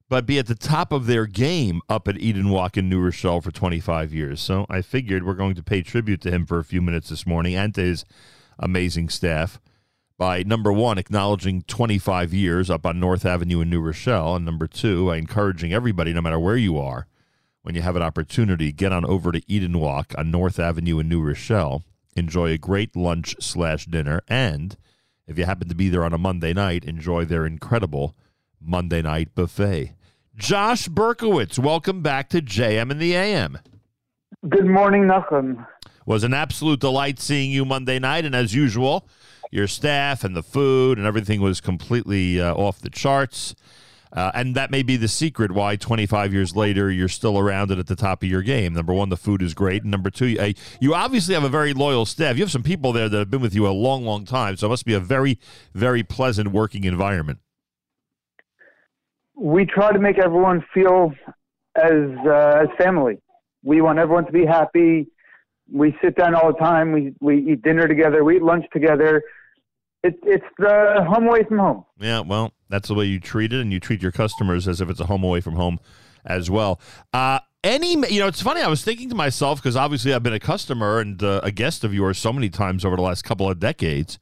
but be at the top of their game up at Eden Wok in New Rochelle for 25 years. So I figured we're going to pay tribute to him for a few minutes this morning and to his amazing staff by number one, acknowledging 25 years up on North Avenue in New Rochelle, and number two, by encouraging everybody, no matter where you are, when you have an opportunity, get on over to Eden Wok on North Avenue in New Rochelle. Enjoy a great lunch slash dinner, and if you happen to be there on a Monday night, enjoy their incredible Monday night buffet. Josh Berkowitz, welcome back to JM and the AM. Good morning, Nachum. Was an absolute delight seeing you Monday night, and as usual, your staff and the food and everything was completely uh, off the charts. Uh, and that may be the secret why 25 years later you're still around and at the top of your game. Number one, the food is great. And number two, uh, you obviously have a very loyal staff. You have some people there that have been with you a long, long time. So it must be a very, very pleasant working environment. We try to make everyone feel as uh, as family. We want everyone to be happy. We sit down all the time. We we eat dinner together. We eat lunch together. It's it's the home away from home. Yeah, well, that's the way you treat it, and you treat your customers as if it's a home away from home as well. Uh, any, you know, it's funny. I was thinking to myself because obviously I've been a customer and uh, a guest of yours so many times over the last couple of decades.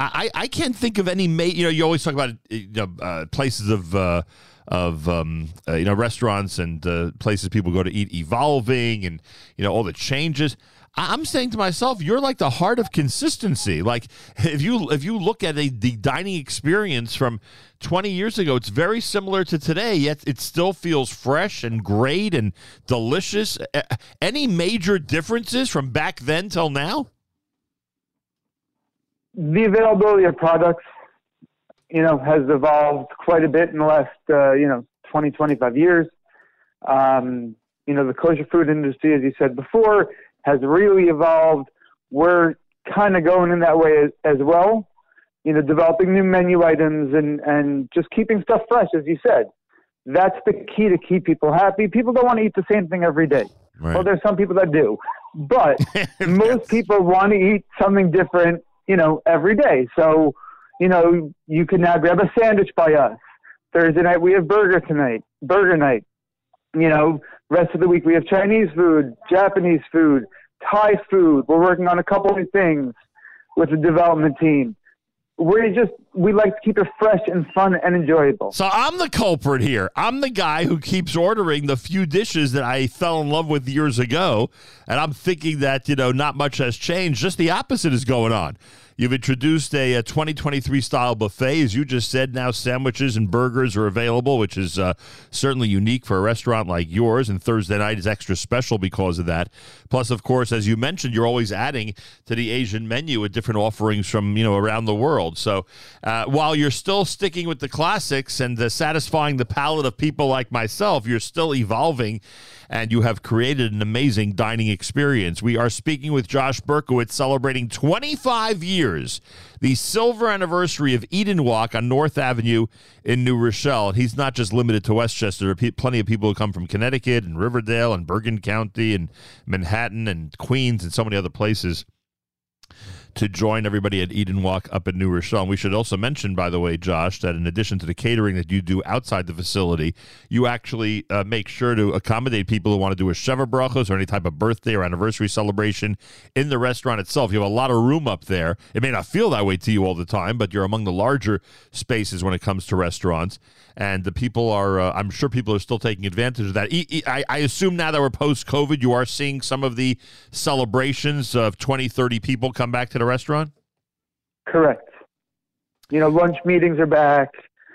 I, I can't think of any. Ma- you know, you always talk about you know, uh, places of uh, of um, uh, you know restaurants and uh, places people go to eat evolving, and you know all the changes. I'm saying to myself, you're like the heart of consistency. Like if you if you look at a the dining experience from 20 years ago, it's very similar to today. Yet it still feels fresh and great and delicious. Any major differences from back then till now? The availability of products, you know, has evolved quite a bit in the last, uh, you know, 20, 25 years. Um, you know, the kosher food industry, as you said before, has really evolved. We're kind of going in that way as, as well. You know, developing new menu items and, and just keeping stuff fresh, as you said. That's the key to keep people happy. People don't want to eat the same thing every day. Well, there's some people that do, but most people want to eat something different, you know, every day. So, you know, you can now grab a sandwich by us. Thursday night we have burger tonight, burger night. You know, rest of the week we have Chinese food, Japanese food, Thai food. We're working on a couple of things with the development team. We're just we like to keep it fresh and fun and enjoyable. So I'm the culprit here. I'm the guy who keeps ordering the few dishes that I fell in love with years ago, and I'm thinking that you know not much has changed. Just the opposite is going on. You've introduced a, a 2023 style buffet, as you just said. Now sandwiches and burgers are available, which is uh, certainly unique for a restaurant like yours. And Thursday night is extra special because of that. Plus, of course, as you mentioned, you're always adding to the Asian menu with different offerings from you know around the world. So uh, while you're still sticking with the classics and uh, satisfying the palate of people like myself, you're still evolving and you have created an amazing dining experience. We are speaking with Josh Berkowitz celebrating 25 years, the silver anniversary of Eden Wok on North Avenue in New Rochelle. And he's not just limited to Westchester. There are plenty of people who come from Connecticut and Riverdale and Bergen County and Manhattan and Queens and so many other places to join everybody at Eden Wok up in New Rochelle. And we should also mention, by the way, Josh, that in addition to the catering that you do outside the facility, you actually uh, make sure to accommodate people who want to do a Sheva Brachos or any type of birthday or anniversary celebration in the restaurant itself. You have a lot of room up there. It may not feel that way to you all the time, but you're among the larger spaces when it comes to restaurants. And the people are, uh, I'm sure people are still taking advantage of that. I assume now that we're post COVID, you are seeing some of the celebrations of 20, 30 people come back to the restaurant? Correct. You know, lunch meetings are back.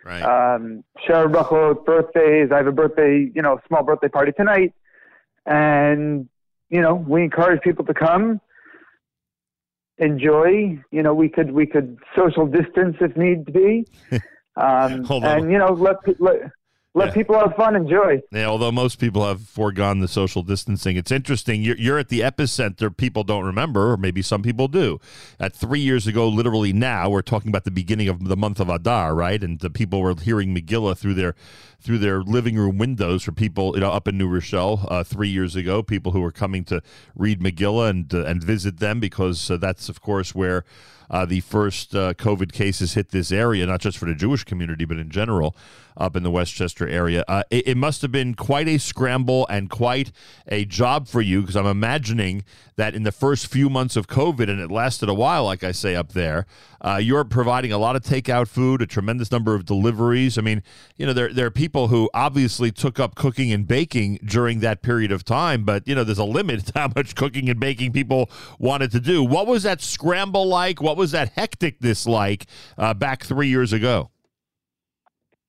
Right. Um, birthdays. I have a birthday, you know, small birthday party tonight, and you know, we encourage people to come, enjoy. You know, we could we could social distance if need be, um, Hold on. and you know, let let let Yeah. people have fun, enjoy. Yeah, although most people have foregone the social distancing, it's interesting. You're, you're at the epicenter. People don't remember, or maybe some people do. At three years ago, literally now, we're talking about the beginning of the month of Adar, right? And the people were hearing Megillah through their through their living room windows for people, you know, up in New Rochelle uh, three years ago. People who were coming to read Megillah and uh, and visit them because uh, that's, of course, where. Uh, the first uh, COVID cases hit this area, not just for the Jewish community, but in general up in the Westchester area. Uh, it, it must have been quite a scramble and quite a job for you because I'm imagining that in the first few months of COVID, and it lasted a while, like I say up there, uh, you're providing a lot of takeout food, a tremendous number of deliveries. I mean, you know, there, there are people who obviously took up cooking and baking during that period of time, but, you know, there's a limit to how much cooking and baking people wanted to do. What was that scramble like? What was that hecticness like uh, back three years ago?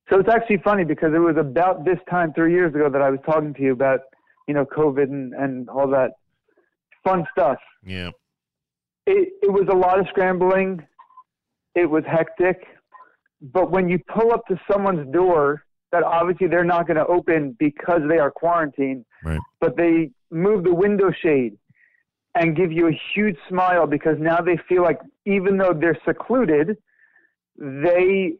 So it's actually funny because it was about this time three years ago that I was talking to you about, you know, COVID and, and all that fun stuff. Yeah. It, it was a lot of scrambling. It was hectic. But when you pull up to someone's door that obviously they're not going to open because they are quarantined, Right. but they move the window shade and give you a huge smile because now they feel like even though they're secluded, they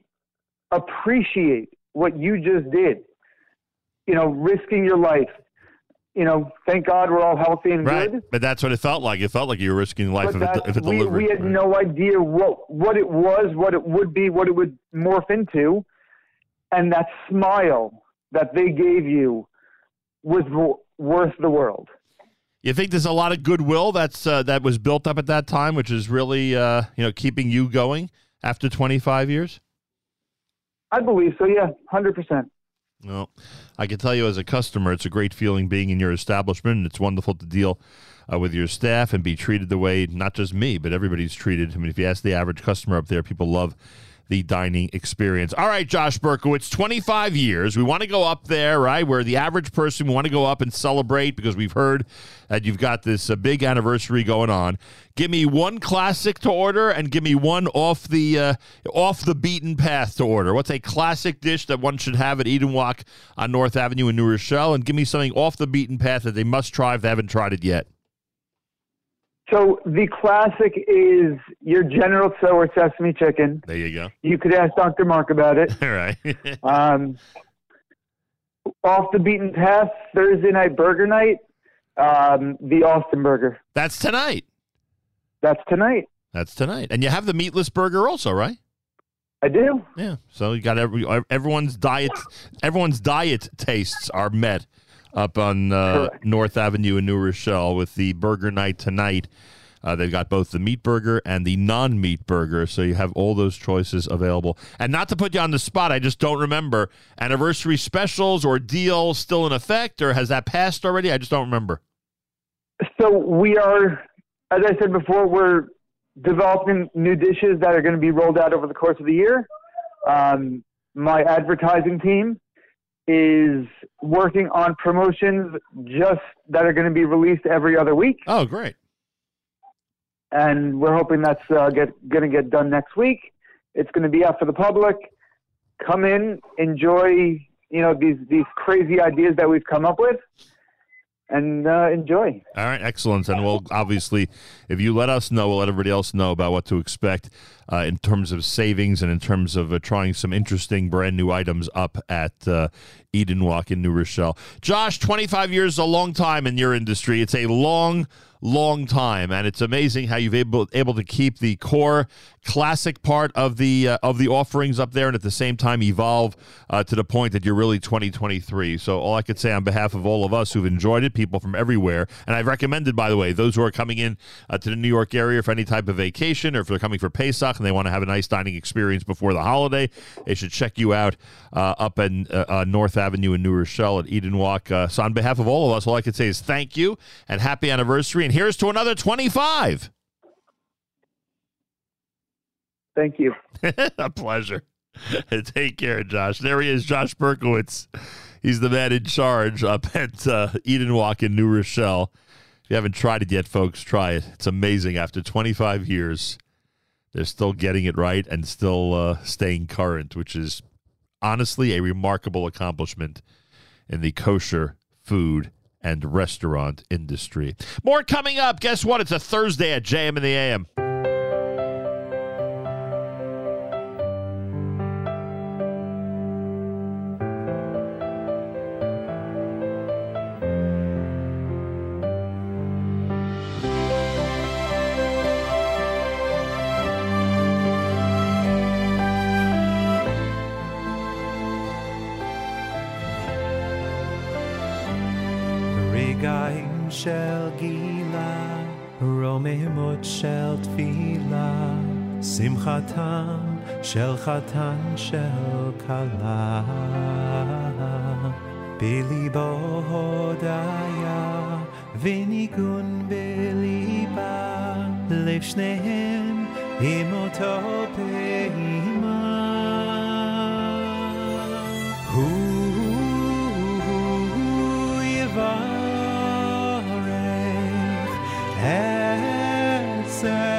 appreciate what you just did. You know, risking your life, you know, thank God we're all healthy and Right, good. but that's what it felt like. It felt like you were risking life if it, if it we, delivered. we had no idea what what it was, what it would be, what it would morph into, and that smile that they gave you was w- worth the world. You think there's a lot of goodwill that's uh, that was built up at that time, which is really uh, you know keeping you going after 25 years? I believe so. Yeah, hundred percent. Well, I can tell you as a customer, it's a great feeling being in your establishment, and it's wonderful to deal uh, with your staff and be treated the way not just me, but everybody's treated. I mean, if you ask the average customer up there, people love the dining experience. All right, Josh Berkowitz, 25 years. We want to go up there, right? Where the average person, we want to go up and celebrate because we've heard that you've got this uh, big anniversary going on. Give me one classic to order and give me one off the uh, off the beaten path to order. What's a classic dish that one should have at Eden Wok on North Avenue in New Rochelle? And give me something off the beaten path that they must try if they haven't tried it yet. So the classic is your General Tso or sesame chicken. There you go. You could ask Dr. Mark about it. All right. um, off the beaten path, Thursday night burger night, um, the Austin Burger. That's tonight. That's tonight. That's tonight. And you have the meatless burger also, right? I do. Yeah. So you got every everyone's diet everyone's diet tastes are met up on uh, North Avenue in New Rochelle with the burger night tonight. Uh, they've got both the meat burger and the non-meat burger, so you have all those choices available. And not to put you on the spot, I just don't remember anniversary specials or deals still in effect, or has that passed already? I just don't remember. So we are, as I said before, we're developing new dishes that are going to be rolled out over the course of the year. Um, my advertising team is working on promotions just that are going to be released every other week. Oh, great! And we're hoping that's uh, get going to get done next week. It's going to be out for the public. Come in, enjoy. You know these these crazy ideas that we've come up with, and uh, enjoy. All right, excellent. And we'll obviously, if you let us know, we'll let everybody else know about what to expect uh, in terms of savings and in terms of uh, trying some interesting brand new items up at uh, Eden Wok in New Rochelle. Josh, 25 years is a long time in your industry. It's a long, long time, and it's amazing how you've able able to keep the core classic part of the uh, of the offerings up there, and at the same time evolve uh, to the point that you're really 2023. So all I could say on behalf of all of us who've enjoyed it, people from everywhere, and I've recommended, by the way, those who are coming in uh, to the New York area for any type of vacation or if they're coming for Pesach and they want to have a nice dining experience before the holiday, they should check you out uh, up in uh, uh, North Avenue in New Rochelle at Eden Wok. So on behalf of all of us, all I could say is thank you and happy anniversary. And here's to another 25. Thank you. a pleasure. Take care, Josh. There he is, Josh Berkowitz. He's the man in charge up at uh, Eden Wok in New Rochelle. If you haven't tried it yet, folks, try it. It's amazing. After 25 years, they're still getting it right and still uh, staying current, which is honestly a remarkable accomplishment in the kosher food and restaurant industry. More coming up. Guess what? It's a Thursday at JM in the AM. רוממות של תפילה, שמחתם של חתן של כלה. בליבו הודיה וניגון בליבה, לב שניהם עם אותו פעימה. הוא יברך said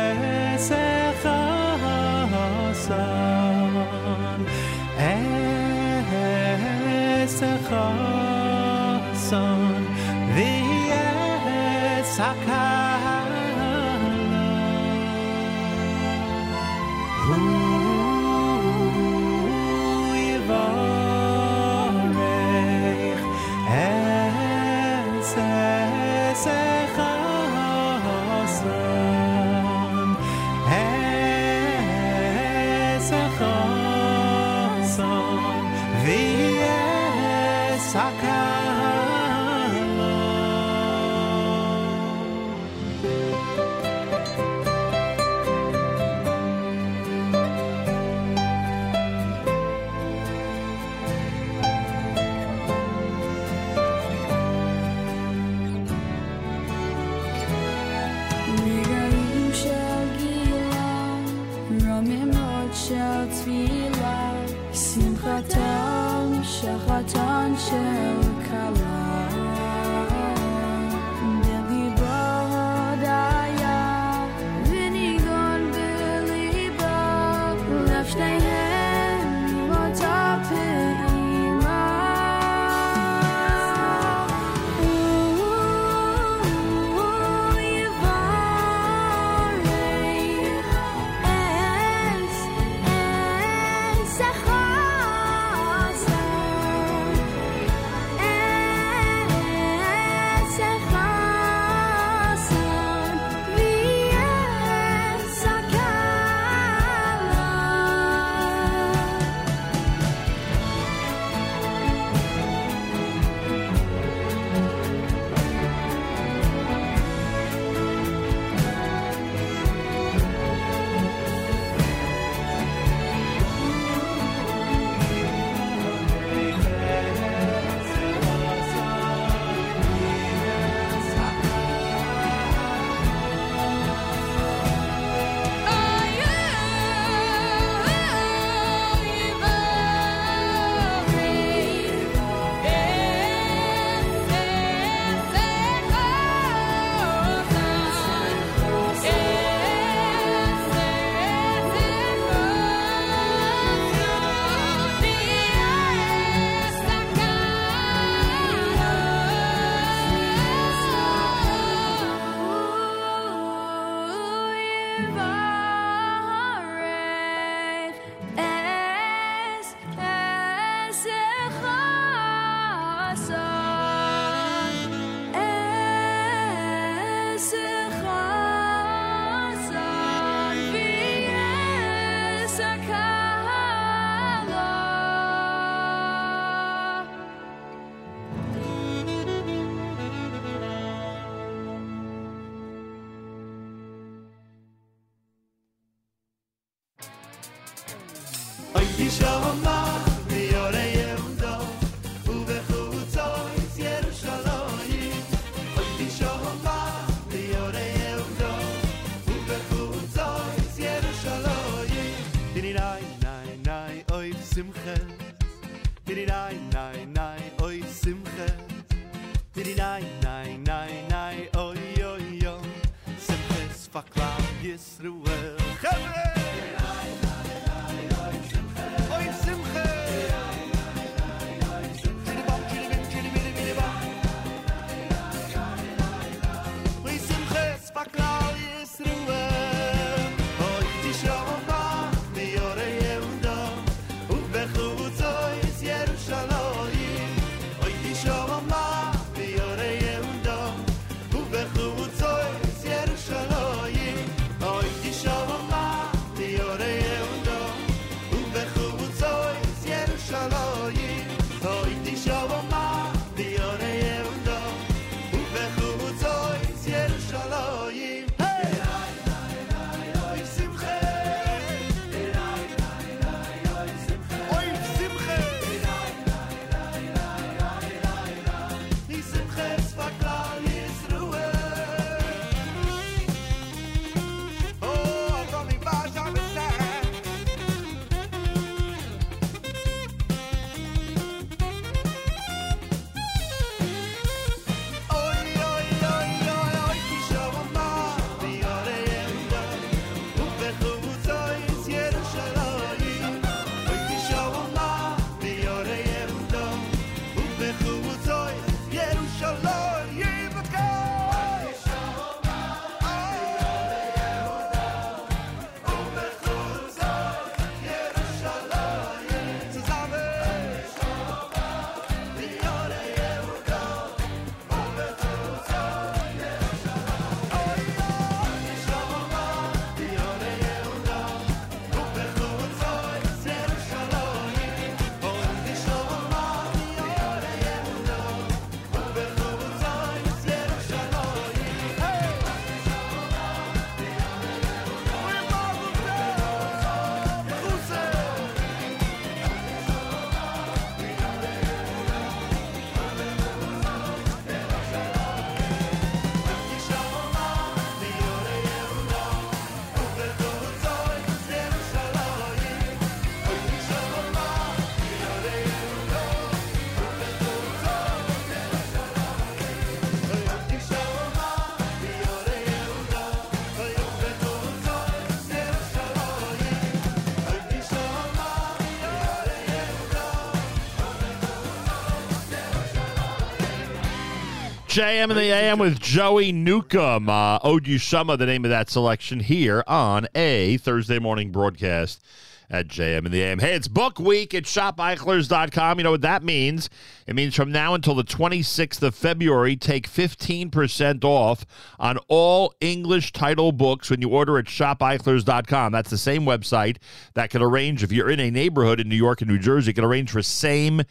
JM and the AM with Joey Newcomb. Uh, Od Yishama, the name of that selection here on a Thursday morning broadcast at JM in the AM. Hey, it's book week at shopeichlers.com. You know what that means? It means from now until the 26th of February, take 15% off on all English title books when you order at shopeichlers.com. That's the same website that can arrange, if you're in a neighborhood in New York and New Jersey, can arrange for same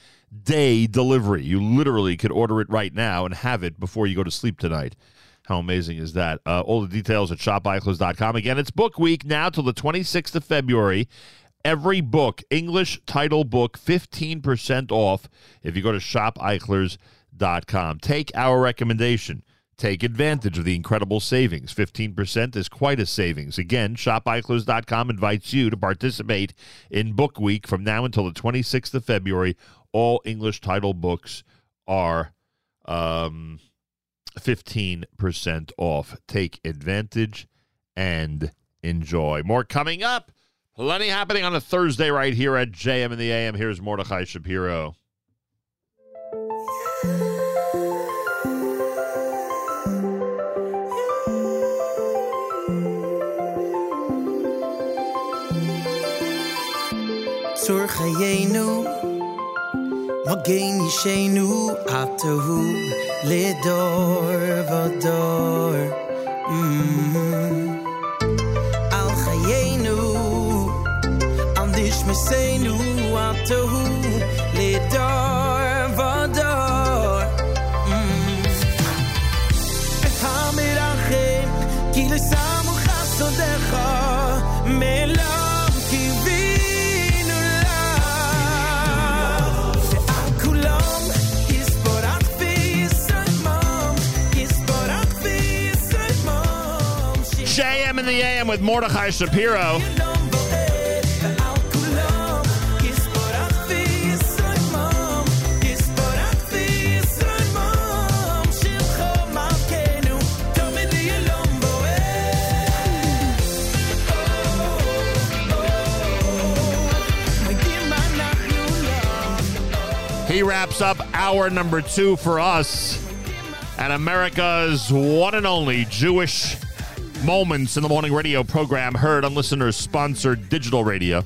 day delivery. You literally could order it right now and have it before you go to sleep tonight. How amazing is that? Uh, all the details at shopeichlers.com. Again, it's book week now till the 26th of February. Every book, English title book, 15% off if you go to shopeichlers.com. Take our recommendation. Take advantage of the incredible savings. 15% is quite a savings. Again, shopeichlers.com invites you to participate in Book Week from now until the 26th of February. All English title books are um, 15% off. Take advantage and enjoy. More coming up. Plenty happening on a Thursday right here at JM in the AM. Here's Mordechai Shapiro. צור חיינו, מגן ישנו, עטהו לדור ודור. Mm. me say nu out to who? Le door va door. Hamir achim ki le samu chasodecha melah JM in the AM with Mordechai Shapiro. He wraps up hour number two for us at America's one and only Jewish Moments in the Morning radio program, heard on listeners sponsored digital radio.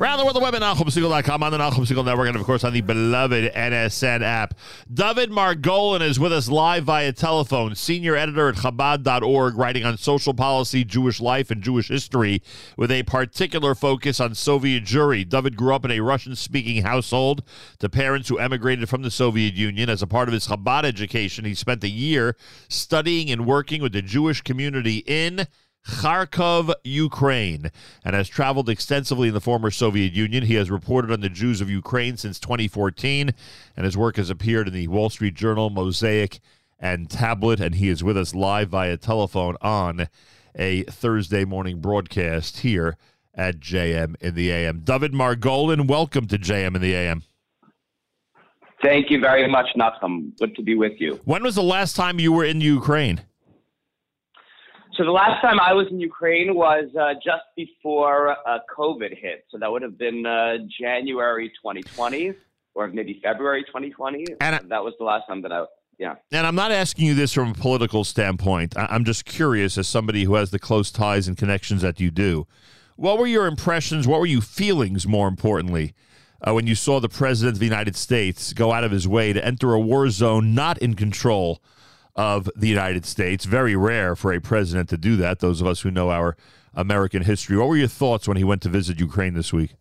The world, the web at NachumSegal.com, on the Nachum Segal Network, and of course on the beloved NSN app. Dovid Margolin is with us live via telephone, senior editor at Chabad.org, writing on social policy, Jewish life, and Jewish history, with a particular focus on Soviet Jewry. Dovid grew up in a Russian speaking household to parents who emigrated from the Soviet Union. As a part of his Chabad education, he spent a year studying and working with the Jewish community in Kharkov, Ukraine, and has traveled extensively in the former Soviet Union. He has reported on the Jews of Ukraine since 2014, and his work has appeared in the Wall Street Journal, Mosaic, and Tablet. And he is with us live via telephone on a Thursday morning broadcast here at JM in the AM. Dovid Margolin, welcome to JM in the AM. Thank you very much, Nachum. Good to be with you. When was the last time you were in Ukraine? So the last time I was in Ukraine was uh, just before uh, COVID hit. So that would have been uh, January 2020 or maybe February 2020. And that was the last time that I, yeah. And I'm not asking you this from a political standpoint. I- I'm just curious, as somebody who has the close ties and connections that you do, what were your impressions? What were your feelings, more importantly, uh, when you saw the President of the United States go out of his way to enter a war zone not in control of the United States? Very rare for a president to do that, those of us who know our American history. What were your thoughts when he went to visit Ukraine this week?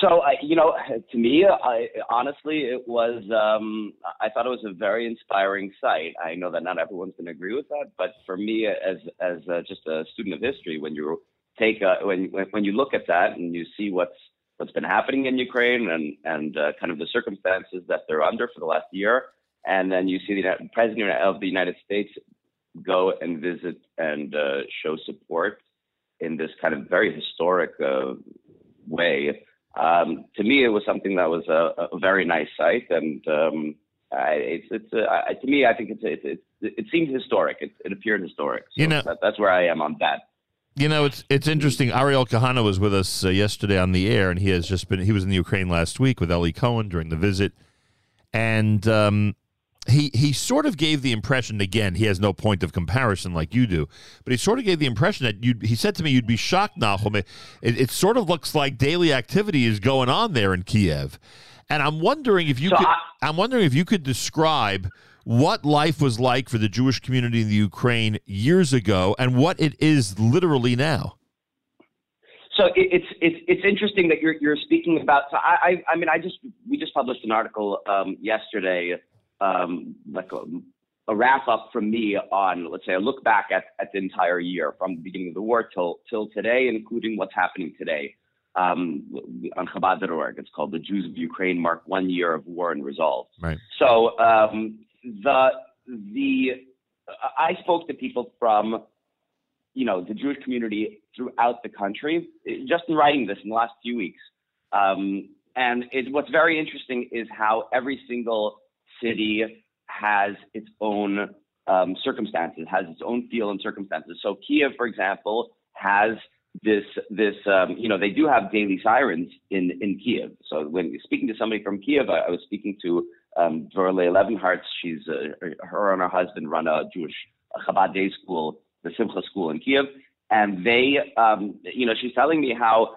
So, you know, to me, I, honestly, it was. Um, I thought it was a very inspiring sight. I know that not everyone's going to agree with that, but for me, as as uh, just a student of history, when you take a, when when when you look at that and you see what's what's been happening in Ukraine and and uh, kind of the circumstances that they're under for the last year, and then you see the president of the United States go and visit and uh, show support in this kind of very historic uh, way. Um, to me, it was something that was a, a very nice sight, and um, I, it's it's uh, I, to me, I think it's it, it, it seemed historic. It, it appeared historic. So You know- that, that's where I am on that. You know, it's it's interesting. Ariel Kahana was with us uh, yesterday on the air, and he has just been. He was in the Ukraine last week with Eli Cohen during the visit, and um, he he sort of gave the impression again he has no point of comparison like you do but he sort of gave the impression that you he said to me you'd be shocked Nachum it, it sort of looks like daily activity is going on there in Kiev and I'm wondering if you So could I- I'm wondering if you could describe what life was like for the Jewish community in the Ukraine years ago and what it is literally now So it, it's it's it's interesting that you're you're speaking about. So I I, I mean I just we just published an article um, yesterday, um, like a, a wrap up from me on let's say a look back at, at the entire year from the beginning of the war till till today, including what's happening today um, on Chabad.org. It's called "The Jews of Ukraine Mark One Year of War and Resolve." right So um, the the I spoke to people from you know the Jewish community throughout the country just in writing this in the last few weeks. Um, and it, what's very interesting is how every single city has its own um, circumstances, has its own feel and circumstances. So Kiev, for example, has this this um, you know they do have daily sirens in in Kiev. So when speaking to somebody from Kiev, I, I was speaking to um, Dorle Levenhartz. She's uh, her and her husband run a Jewish Chabad day school, the Simcha school in Kiev, and they um, you know she's telling me how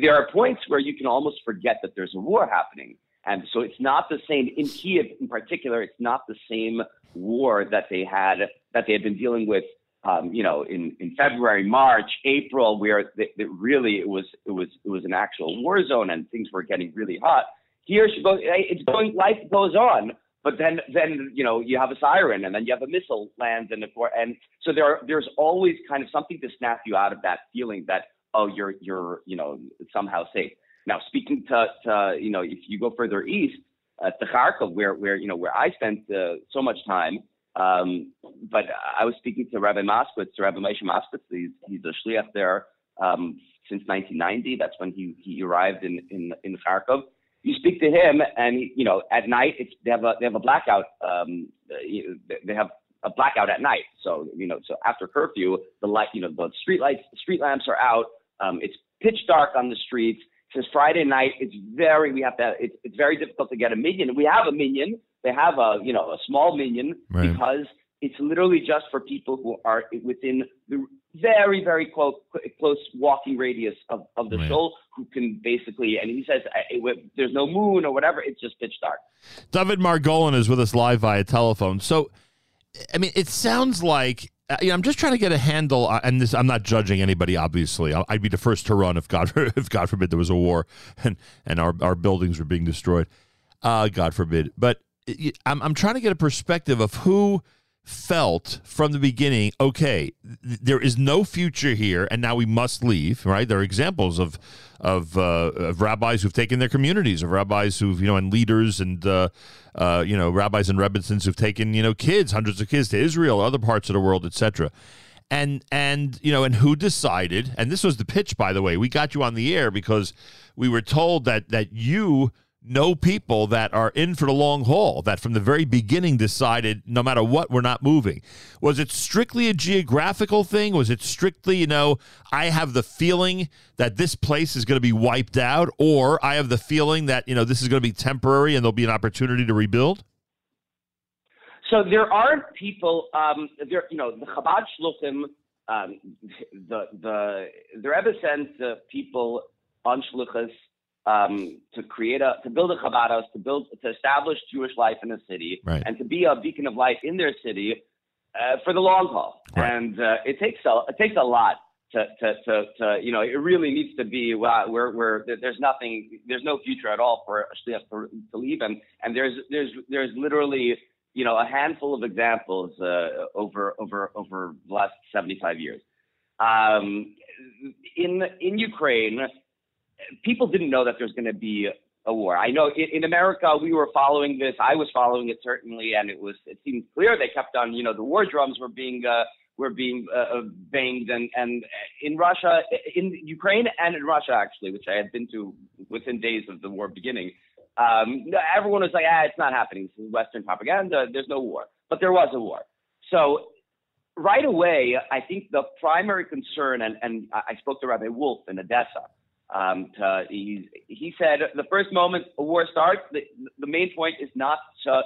there are points where you can almost forget that there's a war happening. And so it's not the same in Kiev in particular. It's not the same war that they had that they had been dealing with um, you know, in, in February, March, April, where they, really it was it was it was an actual war zone and things were getting really hot. Here, hey, it's going, life goes on, but then then you know you have a siren and then you have a missile lands and the and so there are, there's always kind of something to snap you out of that feeling that oh you're you're you know somehow safe. Now speaking to, to you know if you go further east uh, to Kharkov where where you know where I spent uh, so much time. Um, but I was speaking to Rabbi Moskowitz, to Rabbi Moshe Moskowitz. He's, he's a shliach there um, since 1990. That's when he, he arrived in, in, in Kharkov. You speak to him, and you know, at night they have a they have a blackout. Um, they have a blackout at night. So you know, so after curfew, the light, you know, the street lights, the street lamps are out. Um, it's pitch dark on the streets. Since Friday night, it's very we have to. It's, it's very difficult to get a minyan. We have a minyan. They have a you know a small minyan Right. because it's literally just for people who are within the very very close close walking radius of, of the Right. shul who can basically. And he says there's no moon or whatever. It's just pitch dark. Dovid Margolin is with us live via telephone. So, I mean, it sounds like you know, I'm just trying to get a handle, uh, and this I'm not judging anybody. Obviously, I- I'd be the first to run if God if God forbid there was a war and and our our buildings were being destroyed. Uh, God forbid. But I'm I'm trying to get a perspective of who felt from the beginning okay th- there is no future here and now we must leave right? There are examples of of, uh, of rabbis who've taken their communities of rabbis who've you know and leaders and uh, uh, you know rabbis and rebbitzins who've taken you know kids hundreds of kids to Israel other parts of the world etc and and you know and who decided and this was the pitch by the way we got you on the air because we were told that that you know people that are in for the long haul that from the very beginning decided no matter what we're not moving. Was it strictly a geographical thing? Was it strictly you know i have the feeling that this place is going to be wiped out or i have the feeling that you know this is going to be temporary and there'll be an opportunity to rebuild? So there are people, um, there, you know, the Chabad Shluchim, um, the the the Rebbe sent uh, people on shlichus um, to create a to build a Chabad house, to build to establish Jewish life in a city, Right. and to be a beacon of light in their city uh, for the long haul. And uh, it takes a it takes a lot. To, to, to, to, you know, it really needs to be, wow, we're, we're, there's nothing, there's no future at all for shliach to, to leave. And, and there's, there's, there's literally, you know, a handful of examples uh, over over over the last 75 years. Um, in in Ukraine, people didn't know that there's going to be a war. I know in, in America we were following this. I was following it certainly, and it was it seemed clear they kept on. You know, the war drums were being uh, were being uh, uh, banged, and and in Russia, in Ukraine, and in Russia actually, which I had been to within days of the war beginning. Um, everyone was like, ah, it's not happening. This is Western propaganda. There's no war. But there was a war. So right away, I think the primary concern, and, and I I spoke to Rabbi Wolf in Odessa. Um, to, he, he said the first moment a war starts, the, the main point is not to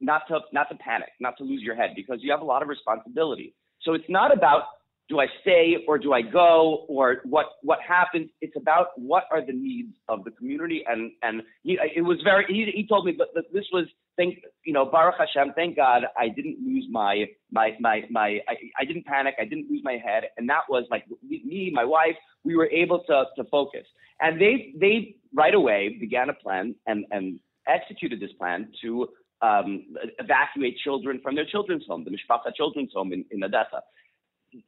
not to not to panic, not to lose your head because you have a lot of responsibility. So it's not about do I stay or do I go or what what happens. It's about what are the needs of the community and and he, it was very he, he told me but this was thank you know Baruch Hashem thank God I didn't lose my my my my I, I didn't panic I didn't lose my head and that was like me my wife we were able to to focus and they they right away began a plan and and executed this plan to um, evacuate children from their children's home, the Mishpacha Children's Home in, in Odessa.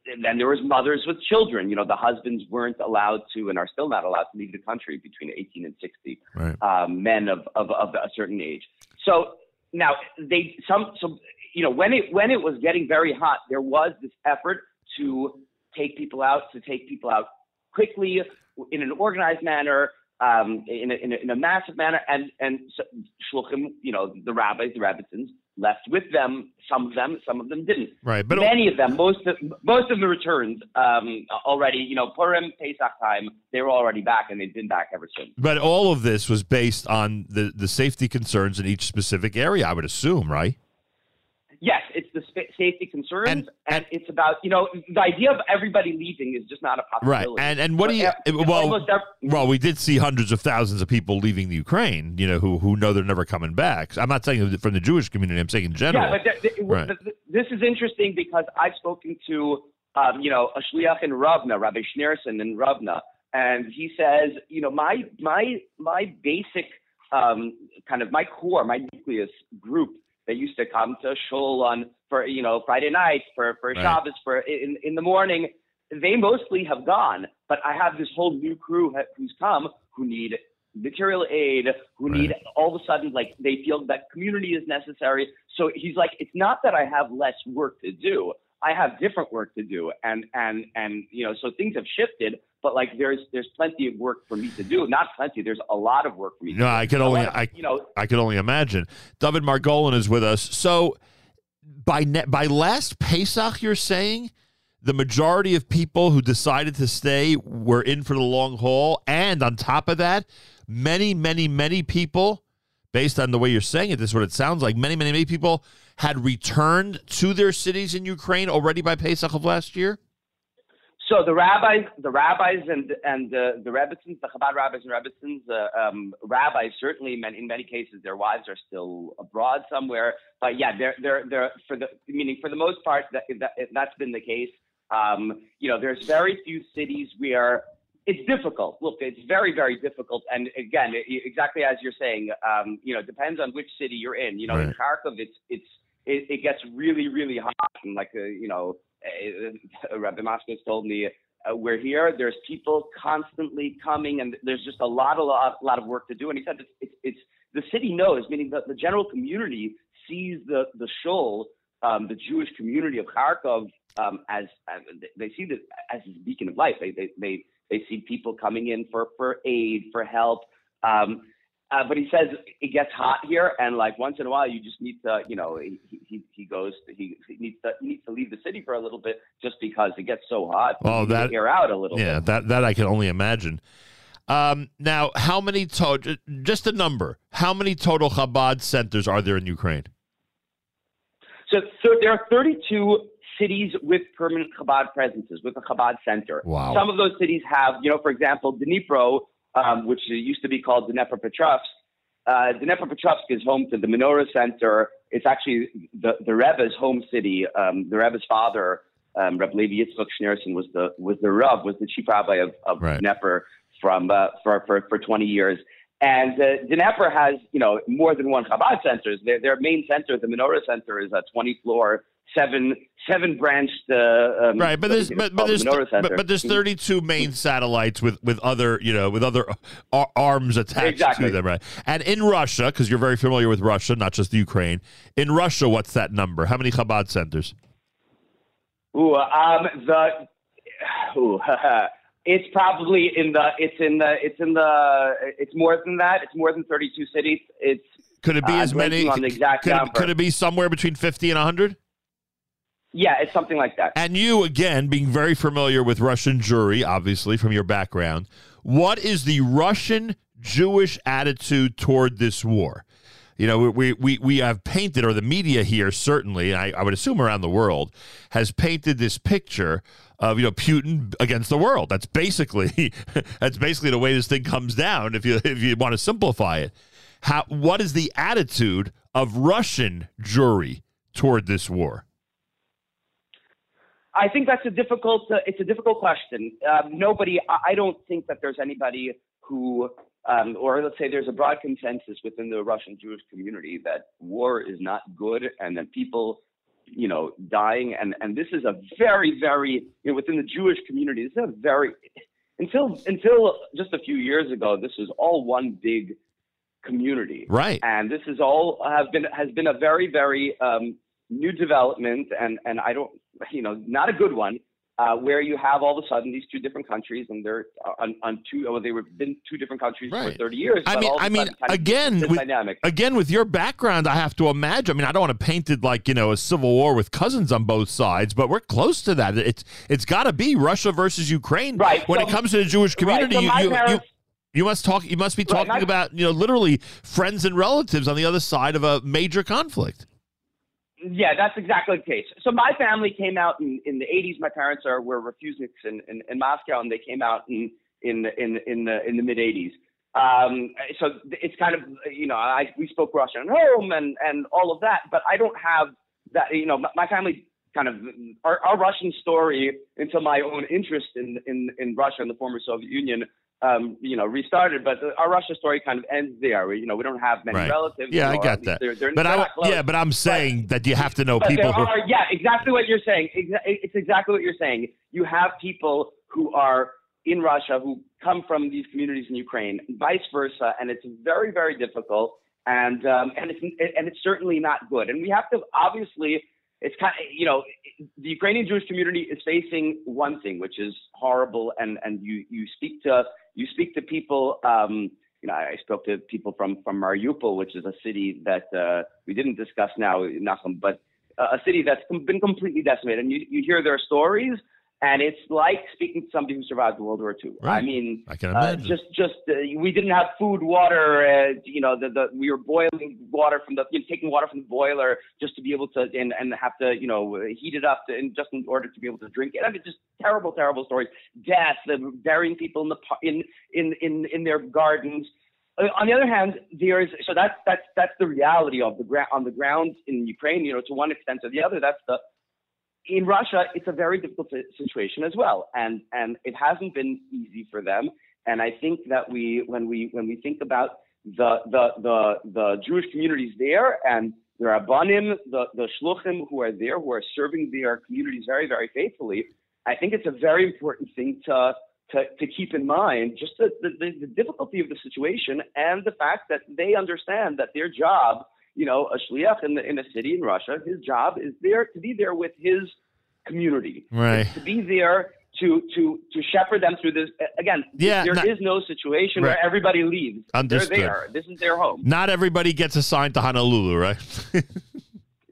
And then there was mothers with children. You know, the husbands weren't allowed to and are still not allowed to leave the country between 18 and 60. Right. Um, men of, of, of a certain age. So now they some so you know when it when it was getting very hot, there was this effort to take people out to take people out quickly in an organized manner um, in, a, in, a, in a massive manner, and and so, shluchim, you know, the rabbis, the rebbitzins, left with them. Some of them, some of them didn't. Right, but many of them, most of most of them returned um, already. You know, Purim, Pesach time, they were already back, and they've been back ever since. But all of this was based on the the safety concerns in each specific area. I would assume, right? Yes, it's the spa- safety concerns, and, it's about you know the idea of everybody leaving is just not a possibility. Right, and and what do you? Well, well, we did see hundreds of thousands of people leaving the Ukraine. You know, who who know they're never coming back. I'm not saying from the Jewish community. I'm saying in general. Yeah, but th- th- Right. th- th- this is interesting because I've spoken to, um, you know, a shliach in Ravna, Rabbi Schneerson in Ravna, and he says, you know, my my my basic um, kind of my core, my nucleus group that used to come to shul on for you know Friday nights for for Right. Shabbos for in in the morning. They mostly have gone, but I have this whole new crew who's come who need material aid, who need all of a sudden like they feel that community is necessary. So he's like, it's not that I have less work to do. I have different work to do, and and and you know, so things have shifted. But like, there's there's plenty of work for me to do. Not plenty. There's a lot of work for me. to No, do. I can only However, I you know I can only imagine. Dovid Margolin is with us. So by ne- by last Pesach, you're saying the majority of people who decided to stay were in for the long haul, and on top of that, many, many, many people, based on the way you're saying it, this is what it sounds like. Many, many, many people had returned to their cities in Ukraine already by Pesach of last year. So the rabbis, the rabbis, and and the the rebbitzins, the Chabad rabbis and rebbitzins, uh, um, rabbis certainly, in many, in many cases, their wives are still abroad somewhere. But yeah, they're they're they're for the meaning for the most part that, that that's been the case. Um, you know, there's very few cities where it's difficult. Look, it's very very difficult. And again, it, exactly as you're saying, um, you know, it depends on which city you're in. You know, in Kharkov, it's it's it, it gets really really hot and like uh, you know uh, Rabbi Moskowitz told me uh, we're here. There's people constantly coming, and there's just a lot, a lot, a lot of work to do. And he said it's, it's, it's the city knows, meaning that the general community sees the the shul, um, the Jewish community of Kharkov, um, as, as they see it as a beacon of life. They they they they see people coming in for for aid, for help. Um, uh, but he says it gets hot here, and like once in a while, you just need to, you know, he he, he goes, he, he needs to he needs to leave the city for a little bit just because it gets so hot. Oh, that air out a little Yeah, bit. that that I can only imagine. Um, now, how many total? Just a number. How many total Chabad centers are there in Ukraine? So, so there are 32 cities with permanent Chabad presences, with a Chabad center. Wow. Some of those cities have, you know, for example, Dnipro, um, which used to be called Dnepropetrovsk. Uh, Dnepropetrovsk is home to the Menorah Center. It's actually the, the Rebbe's home city. Um, the Rebbe's father, um, Reb Levi Yitzchok Schneerson, was the was the Rav, was the chief rabbi of, of Right. Dnepr from uh, for, for for 20 years. And uh, Dnepr has, you know, more than one Chabad centers. Their, their main center, the Menorah Center, is a 20 floor, seven seven branched. Uh, um, Right, but there's but, but the there's but, but there's 32 main satellites with with other you know with other ar- arms attached Exactly. to them, right? And in Russia, because you're very familiar with Russia, not just the Ukraine. In Russia, what's that number? How many Chabad centers? Ooh, um, the ooh, it's probably in the it's in the it's in the it's more than that. It's more than 32 cities. It's Could it be uh, as many? blanking on the exact could, it, number. could it be somewhere between 50 and 100? Yeah, it's something like that. And you, again, being very familiar with Russian Jewry, obviously from your background, what is the Russian Jewish attitude toward this war? You know, we we we have painted, or the media here certainly, I, I would assume around the world, has painted this picture of you know Putin against the world. That's basically that's basically the way this thing comes down. If you if you want to simplify it, how what is the attitude of Russian Jewry toward this war? I think that's a difficult. Uh, it's a difficult question. Um, nobody. I I don't think that there's anybody who, um, or let's say there's a broad consensus within the Russian Jewish community that war is not good, and that people, you know, dying, and and this is a very, very, you know, within the Jewish community, this is a very, until until just a few years ago, this was all one big community, Right. And this is all have been has been a very, very um, new development, and and I don't, you know, not a good one, uh, where you have all of a sudden these two different countries, and they're on, on two, well, they were been two different countries for 30 years. I mean, all of a I mean, sudden kind of again, with, dynamic. again with your background, I have to imagine. I mean, I don't want to paint it like you know a civil war with cousins on both sides, but we're close to that. It's it's got to be Russia versus Ukraine. Right, When so- it comes to the Jewish right, community, so you, you, you parents- you must talk. You must be Right, talking my- about you know literally friends and relatives on the other side of a major conflict. Yeah, that's exactly the case. So my family came out in, in the 80s. My parents are were refuseniks in, in, in Moscow, and they came out in in in in the in the mid 80s. Um, so it's kind of you know I we spoke Russian at home and and all of that, but I don't have that. You know, my, my family kind of our, our Russian story into my own interest in in in Russia and the former Soviet Union. Um, you know, restarted, but our Russia story kind of ends there. You know, we don't have many Right. relatives. Yeah, I got that. They're, they're, but I yeah, but I'm saying that you have to know But people. there who, are, yeah, exactly what you're saying. It's exactly what you're saying. You have people who are in Russia who come from these communities in Ukraine, vice versa, and it's very, very difficult, and um, and it's and it's certainly not good. And we have to obviously, it's kind of you know, the Ukrainian Jewish community is facing one thing, which is horrible, and and you you speak to you speak to people. Um, you know, I spoke to people from from Mariupol, which is a city that uh, we didn't discuss now, Nachum, but a city that's been completely decimated. And you, you hear their stories, and it's like speaking to somebody who survived World War II. I mean, I can uh, imagine. just just uh, we didn't have food, water. Uh, you know, the, the we were boiling water from the you know, taking water from the boiler just to be able to and, and have to you know heat it up to, and just in order to be able to drink it. I mean, just terrible, terrible stories. Death, uh, burying people in the in in in in their gardens. Uh, on the other hand, there is so that's that's that's the reality of the ground on the ground in Ukraine. You know, to one extent or the other, that's the in Russia, it's a very difficult situation as well, and and it hasn't been easy for them. And I think that we, when we when we think about the the the, the Jewish communities there and the Rabbanim, the the Shluchim who are there, who are serving their communities very very faithfully, I think it's a very important thing to to, to keep in mind just the, the, the difficulty of the situation and the fact that they understand that their job, you know, a shliach in, the, in a city in Russia, his job is there to be there with his community, Right. to be there to to to shepherd them through this. Again, Yeah, there is not- no situation Right. where everybody leaves. Understood. They're there. This is their home. Not everybody gets assigned to Honolulu, right?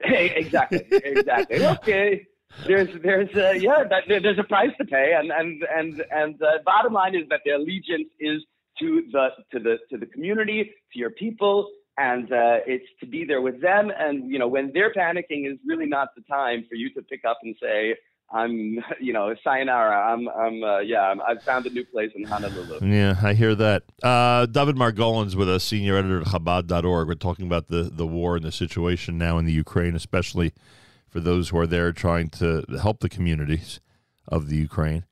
exactly, exactly. Okay, there's there's uh, yeah, that, there- there's a price to pay, and and and and the bottom line is that the allegiance is to the to the to the community, to your people, and uh, it's to be there with them. And you know, when they're panicking, is really not the time for you to pick up and say. I'm, you know, sayonara. I'm, I'm, uh, yeah, I'm, I've found a new place in Honolulu. Yeah, I hear that. Uh, Dovid Margolin's with us, senior editor at Chabad.org. We're talking about the, the war and the situation now in the Ukraine, especially for those who are there trying to help the communities of the Ukraine.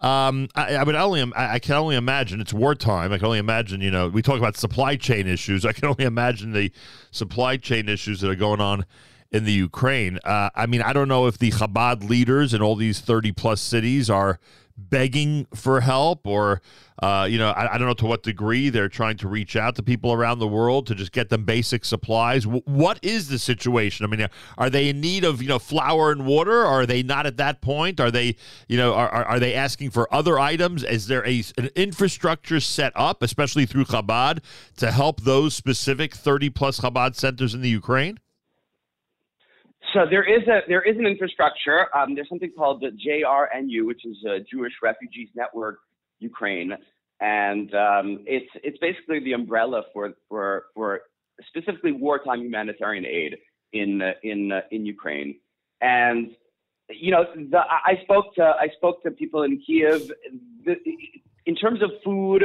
Um, I, I would only, I I can only imagine it's wartime. I can only imagine, you know, we talk about supply chain issues. I can only imagine the supply chain issues that are going on in the Ukraine. Uh, I mean, I don't know if the Chabad leaders in all these 30 plus cities are begging for help or, uh, you know, I, I don't know to what degree they're trying to reach out to people around the world to just get them basic supplies. W- what is the situation? I mean, are they in need of, you know, flour and water? Are they not at that point? Are they, you know, are, are, are they asking for other items? Is there a, an infrastructure set up, especially through Chabad, to help those specific 30 plus Chabad centers in the Ukraine? So there is a there is an infrastructure. Um, there's something called the JRNU, which is a Jewish Refugees Network Ukraine, and um, it's it's basically the umbrella for for for specifically wartime humanitarian aid in uh, in uh, in Ukraine. And you know, the, I spoke to I spoke to people in Kiev. The, in terms of food,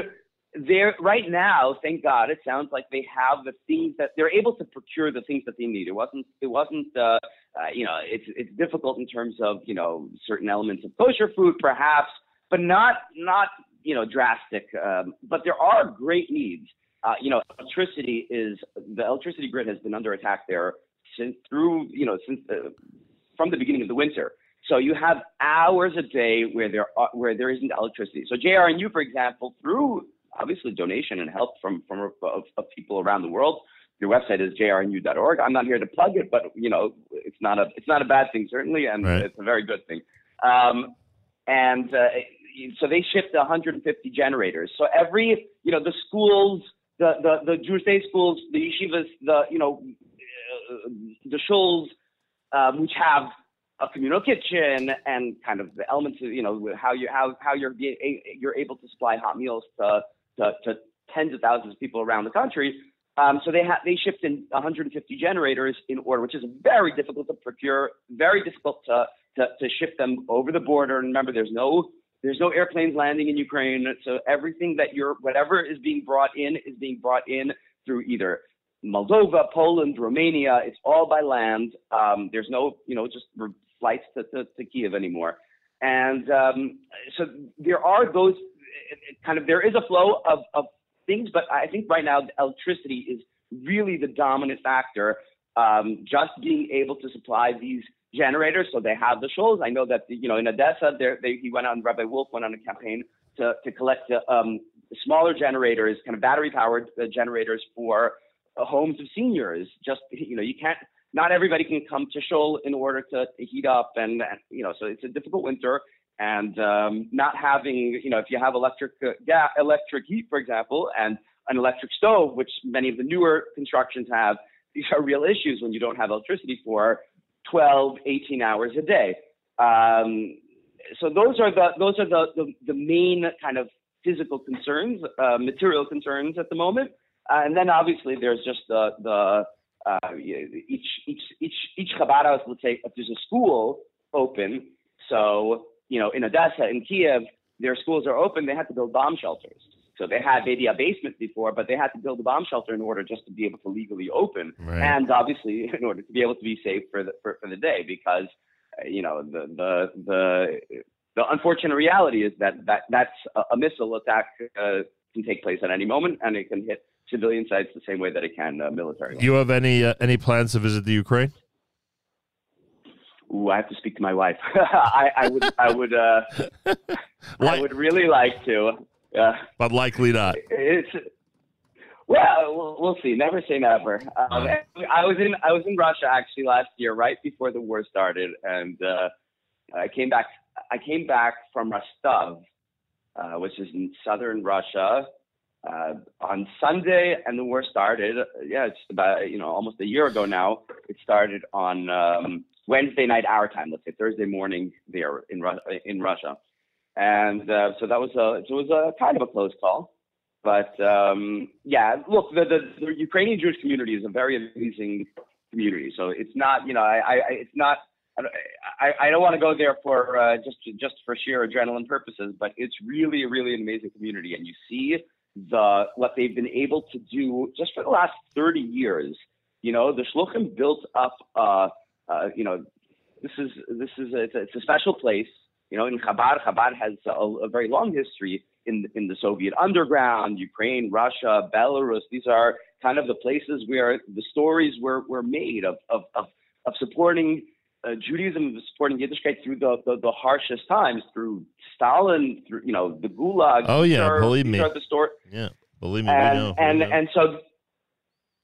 they're right now. Thank God, it sounds like they have the things that they're able to procure the things that they need. It wasn't it wasn't uh, uh, you know it's it's difficult in terms of you know certain elements of kosher food, perhaps, but not not you know drastic. Um, but there are great needs. Uh, you know, electricity is the electricity grid has been under attack there since through you know since the, from the beginning of the winter. So you have hours a day where there are, where there isn't electricity. So JRNU, for example, through obviously donation and help from from of, of people around the world. Your website is jrnu.org. I'm not here to plug it, but you know it's not a it's not a bad thing certainly, and Right. it's a very good thing. Um, and uh, so they shipped 150 generators. So every you know the schools, the the the Jewish day schools, the yeshivas, the you know uh, the shuls, um, which have a communal kitchen and kind of the elements of you know how you how how you're being a, you're able to supply hot meals to, to to tens of thousands of people around the country. Um, so they ha- they shipped in 150 generators in order, which is very difficult to procure, very difficult to, to to ship them over the border. And remember, there's no there's no airplanes landing in Ukraine, so everything that you're whatever is being brought in is being brought in through either Moldova, Poland, Romania. It's all by land. Um, there's no, you know, just flights to, to, to Kiev anymore. And um, so there are those it- it kind of, there is a flow of, of things, but I think right now electricity is really the dominant factor. Um, just being able to supply these generators, so they have the shuls. I know that you know in Odessa, there they, he went on. Rabbi Wolf went on a campaign to to collect uh, um, smaller generators, kind of battery powered uh, generators for uh, homes of seniors. Just you know, you can't. Not everybody can come to Shul in order to, heat up, and you know, so it's a difficult winter. And um, not having, you know, if you have electric uh, gas, electric heat, for example, and an electric stove, which many of the newer constructions have, these are real issues when you don't have electricity for 12, 18 hours a day. Um, so those are the those are the the, the main kind of physical concerns, uh, material concerns at the moment, uh, and then obviously there's just the the uh, each each each each Chabad house will take if there's a school open. So you know in Odessa in Kiev, their schools are open. They had to build bomb shelters. So they had maybe a basement before, but they had to build a bomb shelter in order just to be able to legally open, Right. and obviously in order to be able to be safe for the for, for the day, because uh, you know the the the the unfortunate reality is that that that's a, a missile attack uh, can take place at any moment, and it can hit civilian sites the same way that it can uh, military. Do you have any uh, any plans to visit the Ukraine? Ooh, I have to speak to my wife. I, I would I would uh, I would really like to. Uh, But likely not. it's well, we'll, see. Never say never. Um, I was in I was in Russia actually last year, right before the war started, and uh, I came back. I came back from Rostov, uh, which is in southern Russia, uh, on Sunday, and the war started. Yeah, it's about you know almost a year ago now. It started on um, Wednesday night our time. Let's say Thursday morning there in Ru- in Russia, and uh, so that was a it was a kind of a close call. But um, yeah, look, the, the, the Ukrainian Jewish community is a very amazing community. So it's not, you know, I, I it's not. I, I, I don't want to go there for uh, just just for sheer adrenaline purposes, but it's really, really an amazing community, and you see the what they've been able to do just for the last 30 years. You know, the Shluchim built up, uh, uh, you know, this is this is a, it's, a, it's a special place. You know, in Chabad, Chabad has a, a very long history in in the Soviet underground, Ukraine, Russia, Belarus. These are kind of the places where the stories were were made of of of, of supporting uh, Judaism, supporting Yiddishkeit through the, the the harshest times, through Stalin, through you know the Gulag. Oh yeah, are- believe me. the story Yeah, believe me, we and know. and we know. and so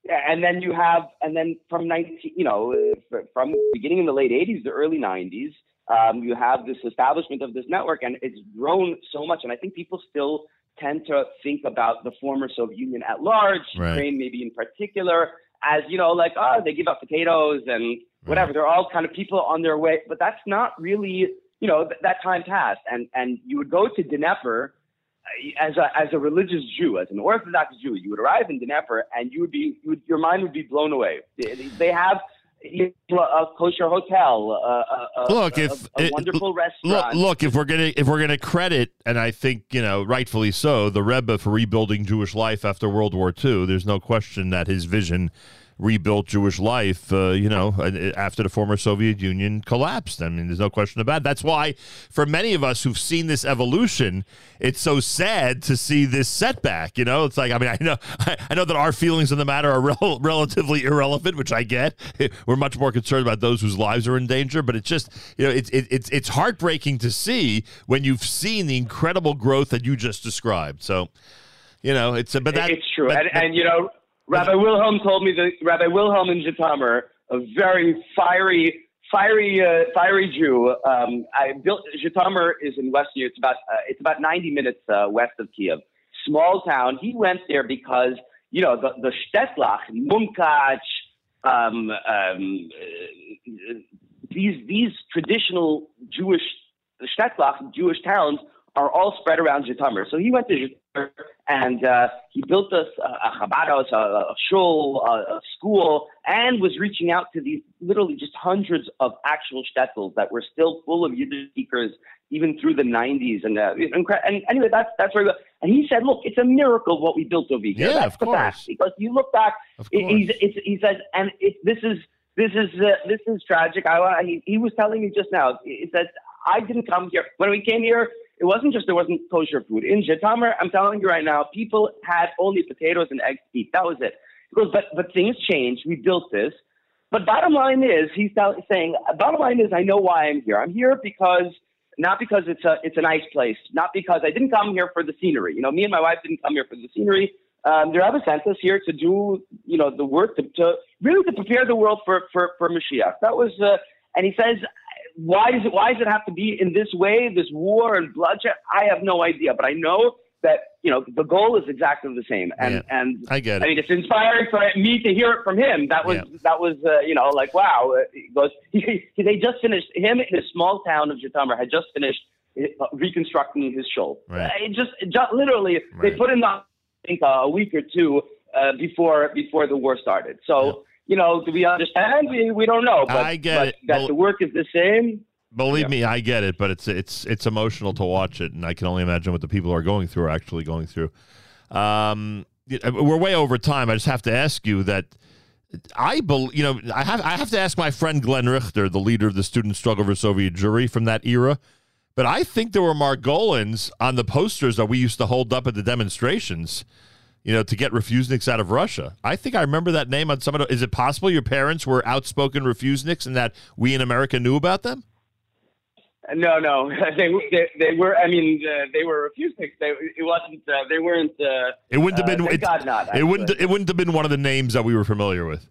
and then you have and then from 19 you know uh, from beginning in the late 80s the early 90s um, you have this establishment of this network and it's grown so much and i think people still tend to think about the former soviet union at large Right. ukraine maybe in particular as you know like oh they give up potatoes and whatever they're all kind of people on their way but that's not really you know th- that time passed and and you would go to Dnepr as a as a religious Jew, as an Orthodox Jew, you would arrive in Dnepr and you would be you would, your mind would be blown away. They, have a kosher hotel, a, a, Look, if a, it- wonderful Look, restaurant. look, if we're gonna if we're gonna credit, and I think you know rightfully so, the Rebbe for rebuilding Jewish life after World War II. There's no question that his vision rebuilt Jewish life. Uh, you know, after the former Soviet Union collapsed. I mean, there's no question about. It. That's why, for many of us who've seen this evolution, it's so sad to see this setback. You know, it's like I mean, I know I know that our feelings on the matter are rel- relatively irrelevant, which I get. We're much more concerned about those whose lives are in danger, but it's just you know, it's it, it's it's heartbreaking to see when you've seen the incredible growth that you just described. So, you know, it's a, but that it's true, but- and, and you know, Rabbi Wilhelm told me that Rabbi Wilhelm in Zhytomyr, a very fiery, fiery, uh, fiery Jew. Um, I built is in Western. It's about uh, it's about 90 minutes uh, west of Kiev. Small town. He went there because you know the the Shtetlach, Mumkach, um, um, uh, these these traditional Jewish Shtetlach, Jewish towns, are all spread around Zhytomyr. So he went to Zhytomyr and uh, he built us a, a Chabad a, a shul, a, a school, and was reaching out to these literally just hundreds of actual shtetls that were still full of Yiddish speakers even through the 90s. And, uh, incre- and anyway, that's that's where go. And he said, look, it's a miracle what we built over here. Yeah, that's of the fact. course. Because you look back, it- he's, it's, he said, and it, this is this is uh, this is tragic. I, he, he was telling me just now. He said, I didn't come here when we came here. It wasn't just there wasn't kosher food in Zhytomyr. I'm telling you right now, people had only potatoes and eggs to eat. That was it. He goes, but but things changed. We built this. But bottom line is, he's saying, bottom line is, I know why I'm here. I'm here because not because it's a it's a nice place, not because I didn't come here for the scenery. You know, me and my wife didn't come here for the scenery. Um, the Rebbe sent us here to do, you know, the work to, to really to prepare the world for for for Mashiach. That was, uh, and he says, why does it why does it have to be in this way, this war and bloodshed? I have no idea, but I know that you know the goal is exactly the same. And Yeah, and I get it. I mean, it's inspiring for me to hear it from him. That was that was uh, you know like wow. Uh, He goes, he, he- they just finished him in a small town of Zhytomyr had just finished uh, reconstructing his shul. Right. Uh, It just, it just literally they put in the, I think a week or two uh, before before the war started. So you know, do we understand? We we don't know. But, I get but it. That Well- the work is the same. Believe Yeah. me, I get it, but it's it's it's emotional to watch it, and I can only imagine what the people are going through are actually going through. Um, we're way over time. I just have to ask you that. I believe, you know, I have I have to ask my friend Glenn Richter, the leader of the student struggle for Soviet Jewry from that era. But I think there were Margolins on the posters that we used to hold up at the demonstrations, you know, to get refuseniks out of Russia. I think I remember that name on some of the, Is it possible your parents were outspoken refuseniks and that we in America knew about them? No, no, they they, they were. I mean, uh, they were refusing. They it wasn't. Uh, they weren't. Uh, It wouldn't have uh, been. it, God not. it wouldn't. It wouldn't have been one of the names that we were familiar with.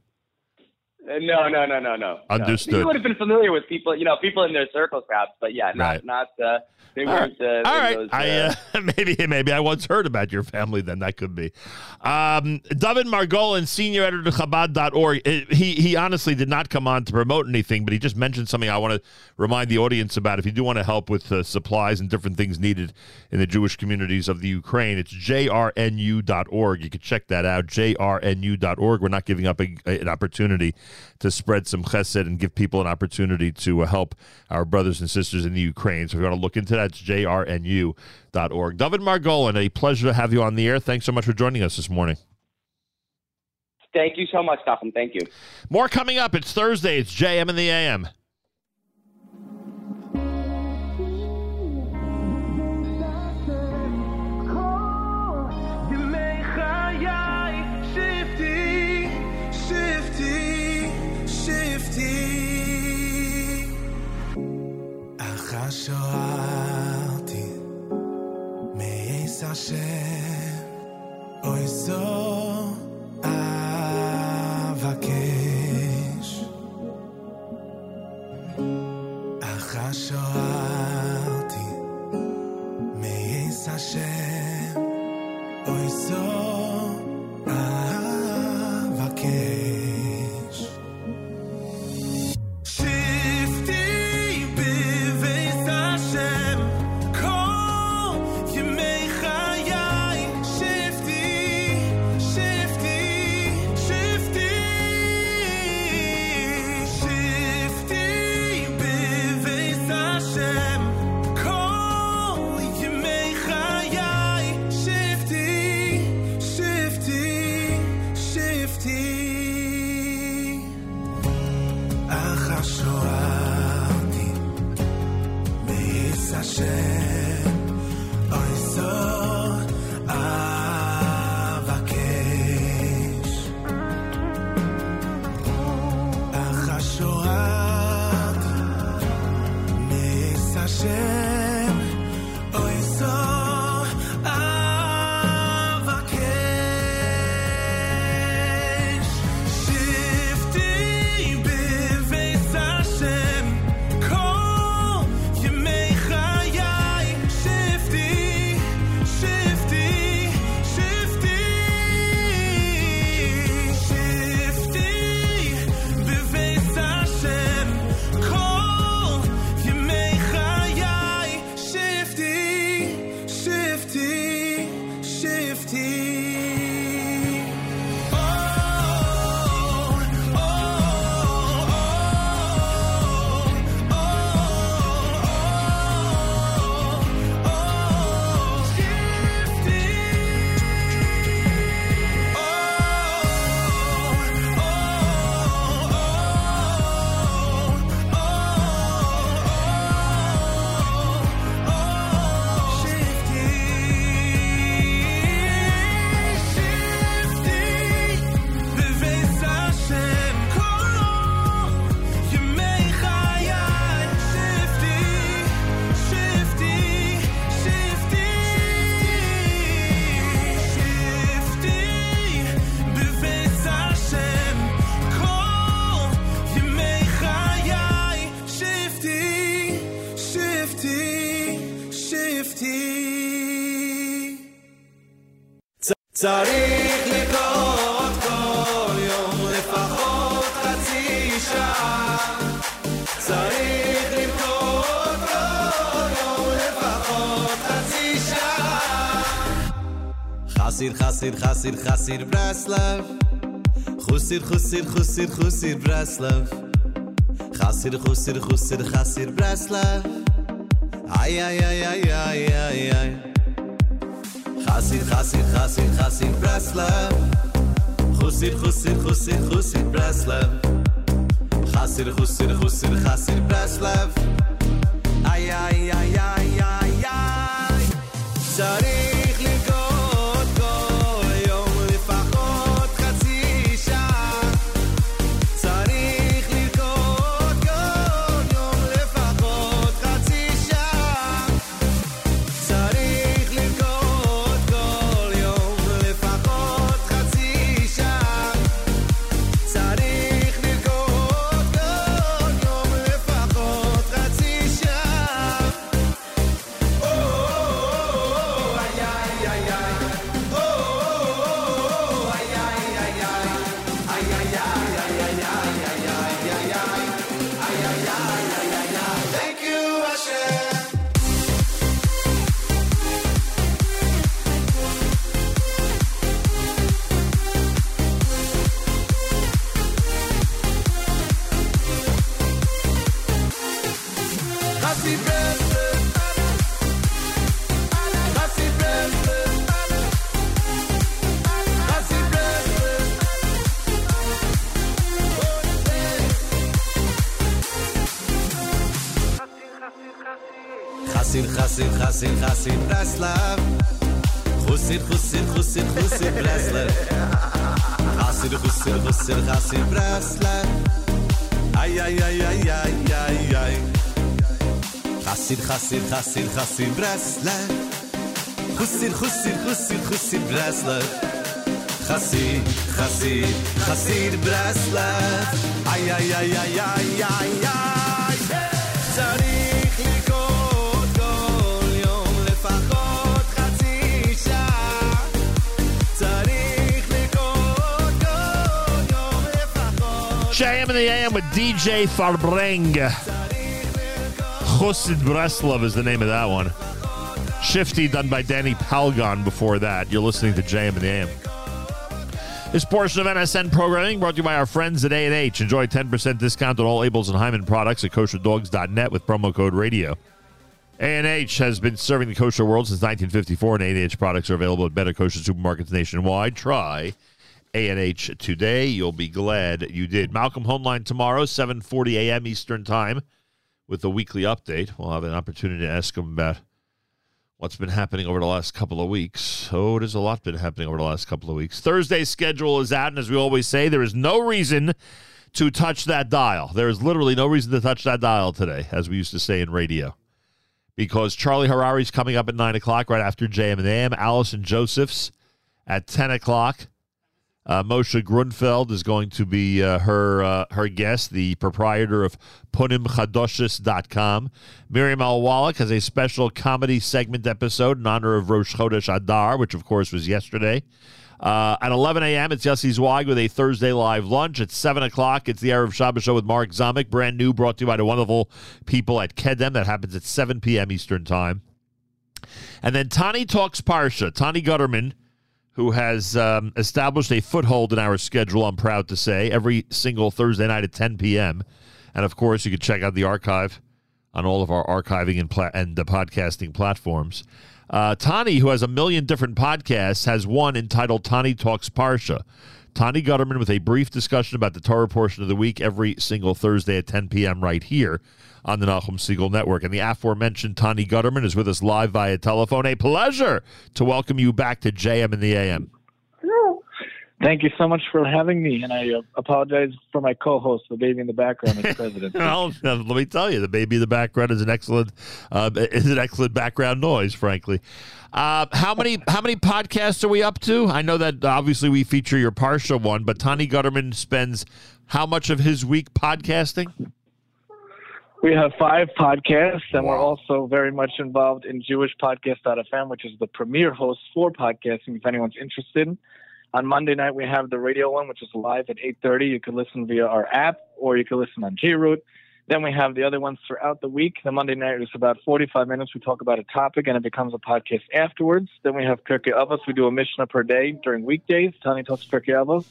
Uh, no, no, no, no, no. Understood. No. You would have been familiar with people, you know, people in their circles, perhaps, but yeah, not Right. not. Uh, they All weren't. Uh, All right, those, I uh, uh, maybe maybe I once heard about your family. Then that could be. Um, Dovid Margolin, senior editor of Chabad.org. Uh, He he honestly did not come on to promote anything, but he just mentioned something I want to remind the audience about. If you do want to help with uh, supplies and different things needed in the Jewish communities of the Ukraine, it's jrnu.org. You can check that out. jrnu.org. We're not giving up a, an opportunity to spread some chesed and give people an opportunity to uh, help our brothers and sisters in the Ukraine. So if you want to look into that's jrnu.org. Dovid Margolin, a pleasure to have you on the air. Thanks so much for joining us this morning. Thank you so much, Stefan. Thank you. More coming up. It's Thursday. It's JM in the AM. מעץ השם, אוי צריך לקרות כל יום לפחות חצי שעה צריך לקרות כל יום לפחות חצי שעה חסיד חסיד חסיד חסיד ברסלב חוסיד חוסיד חוסיד חוסיד ברסלב חסיד חוסיד חוסיד חסיד ברסלב איי איי איי איי איי איי איי חסיד, חסיד, חסיד, חסיד ברסלב חוסיד, חוסיד, חוסיד, חוסיד ברסלב חסיד, חוסיד, חוסיד, חסיד חסיד, חסיד, חסיד, חסיד ברסלב חוסיד, חוסיד, חוסיד, חוסיד ברסלב חסיד, חסיד, חסיד ברסלב איי, איי, איי, איי, איי, איי, איי צריך לקרות כל יום לפחות חצי שעה צריך לקרות כל יום לפחות JM in the AM with DJ Farbreng. Chosid Breslov is the name of that one. Shifty done by Danny Palgon before that. You're listening to JM and the AM. This portion of NSN programming brought to you by our friends at A&H. Enjoy 10% discount on all Abeles and Heymann products at kosherdogs.net with promo code radio. A&H has been serving the kosher world since 1954, and A&H products are available at better kosher supermarkets nationwide. Try A&H today. You'll be glad you did. Malcolm Hoenlein tomorrow, 7.40 a.m. Eastern Time with the weekly update. We'll have an opportunity to ask him about what's been happening over the last couple of weeks. Oh, there's a lot been happening over the last couple of weeks. Thursday's schedule is out, and as we always say, there is no reason to touch that dial. There is literally no reason to touch that dial today, as we used to say in radio. Because Charlie Harary's coming up at 9 o'clock right after JM and AM. Allison Josephs at 10 o'clock. Uh, Moshe Grunfeld is going to be uh, her uh, her guest, the proprietor of punimchadoshes.com. Miriam Al Wallach has a special comedy segment episode in honor of Rosh Chodesh Adar, which of course was yesterday. Uh, at 11 a.m., it's Yossi Zweig with a Thursday live lunch. At 7 o'clock, it's the Erev Shabbos show with Mark Zamek, brand new, brought to you by the wonderful people at Kedem. That happens at 7 p.m. Eastern Time. And then Tani Talks Parsha. Tani Guterman, who has um, established a foothold in our schedule, I'm proud to say, every single Thursday night at 10 p.m. And of course, you can check out the archive on all of our archiving and, pla- and the podcasting platforms. Uh, Tani, who has a million different podcasts, has one entitled Tani Talks Parsha. Tani Guterman with a brief discussion about the Torah portion of the week every single Thursday at 10 p.m. right here on the Nachum Segal Network. And the aforementioned Tani Guterman is with us live via telephone. A pleasure to welcome you back to JM in the AM. Thank you so much for having me, and I uh, apologize for my co-host, the baby in the background, as president. well, let me tell you, the baby in the background is an excellent uh, is an excellent background noise. Frankly, uh, how many how many podcasts are we up to? I know that obviously we feature your Parsha one, but Tani Guterman spends how much of his week podcasting? We have five podcasts, and we're also very much involved in Jewish Podcast.fm, which is the premier host for podcasting. If anyone's interested, on Monday night we have the radio one, which is live at 8:30. You can listen via our app, or you can listen on JRoot. Then we have the other ones throughout the week. The Monday night is about 45 minutes. We talk about a topic, and it becomes a podcast afterwards. Then we have Pirkei Avos. We do a Mishnah per day during weekdays. Tani talks Pirkei Avos.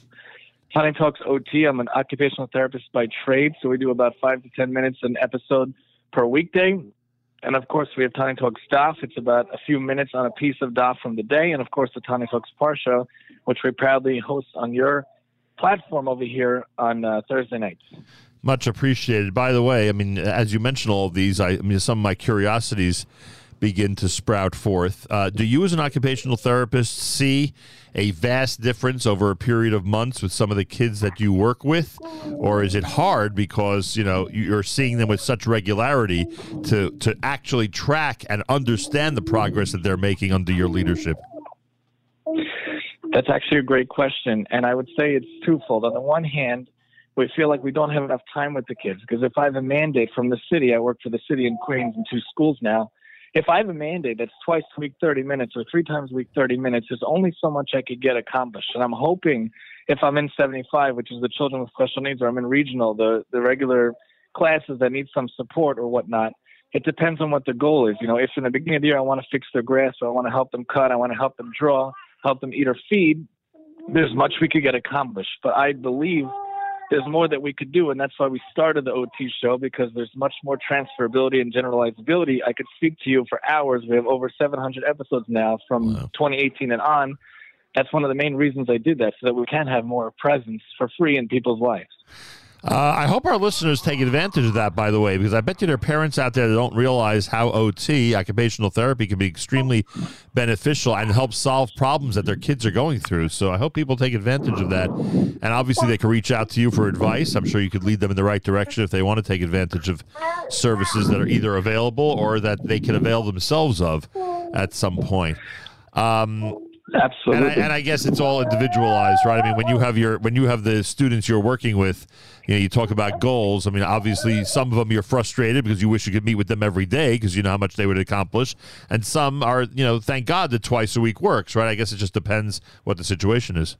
Tani Talks OT. I'm an occupational therapist by trade, so we do about five to ten minutes an episode per weekday. And of course, we have Tani Talks Daf. It's about a few minutes on a piece of Daf from the day. And of course, the Tani Talks Parsha, which we proudly host on your platform over here on uh, Thursday nights. Much appreciated. By the way, I mean, as you mentioned all of these, I, I mean, some of my curiosities begin to sprout forth. Uh, do you, as an occupational therapist, see a vast difference over a period of months with some of the kids that you work with, or is it hard because you know you're seeing them with such regularity to to actually track and understand the progress that they're making under your leadership? That's actually a great question. And I would say it's twofold. On the one hand, we feel like we don't have enough time with the kids because if I have a mandate from the city, I work for the city in Queens in two schools now. If I have a mandate that's twice a week, 30 minutes, or three times a week, 30 minutes, there's only so much I could get accomplished. And I'm hoping if I'm in 75, which is the children with special needs, or I'm in regional, the, the regular classes that need some support or whatnot, it depends on what the goal is. You know, if in the beginning of the year I want to fix their grass, or I want to help them cut, I want to help them draw, help them eat or feed, there's much we could get accomplished. But I believe there's more that we could do, and that's why we started the OT show because there's much more transferability and generalizability. I could speak to you for hours. We have over 700 episodes now from 2018 and on. That's one of the main reasons I did that, so that we can have more presence for free in people's lives. Uh, I hope our listeners take advantage of that, by the way, because I bet you there are parents out there that don't realize how OT, occupational therapy, can be extremely beneficial and help solve problems that their kids are going through. So I hope people take advantage of that. And obviously, they can reach out to you for advice. I'm sure you could lead them in the right direction if they want to take advantage of services that are either available or that they can avail themselves of at some point. Um, Absolutely. And I, and I guess it's all individualized, right? I mean, when you have your when you have the students you're working with, you know, you talk about goals. I mean, obviously, some of them you're frustrated because you wish you could meet with them every day because you know how much they would accomplish, and some are, you know, thank God that twice a week works, right? I guess it just depends what the situation is.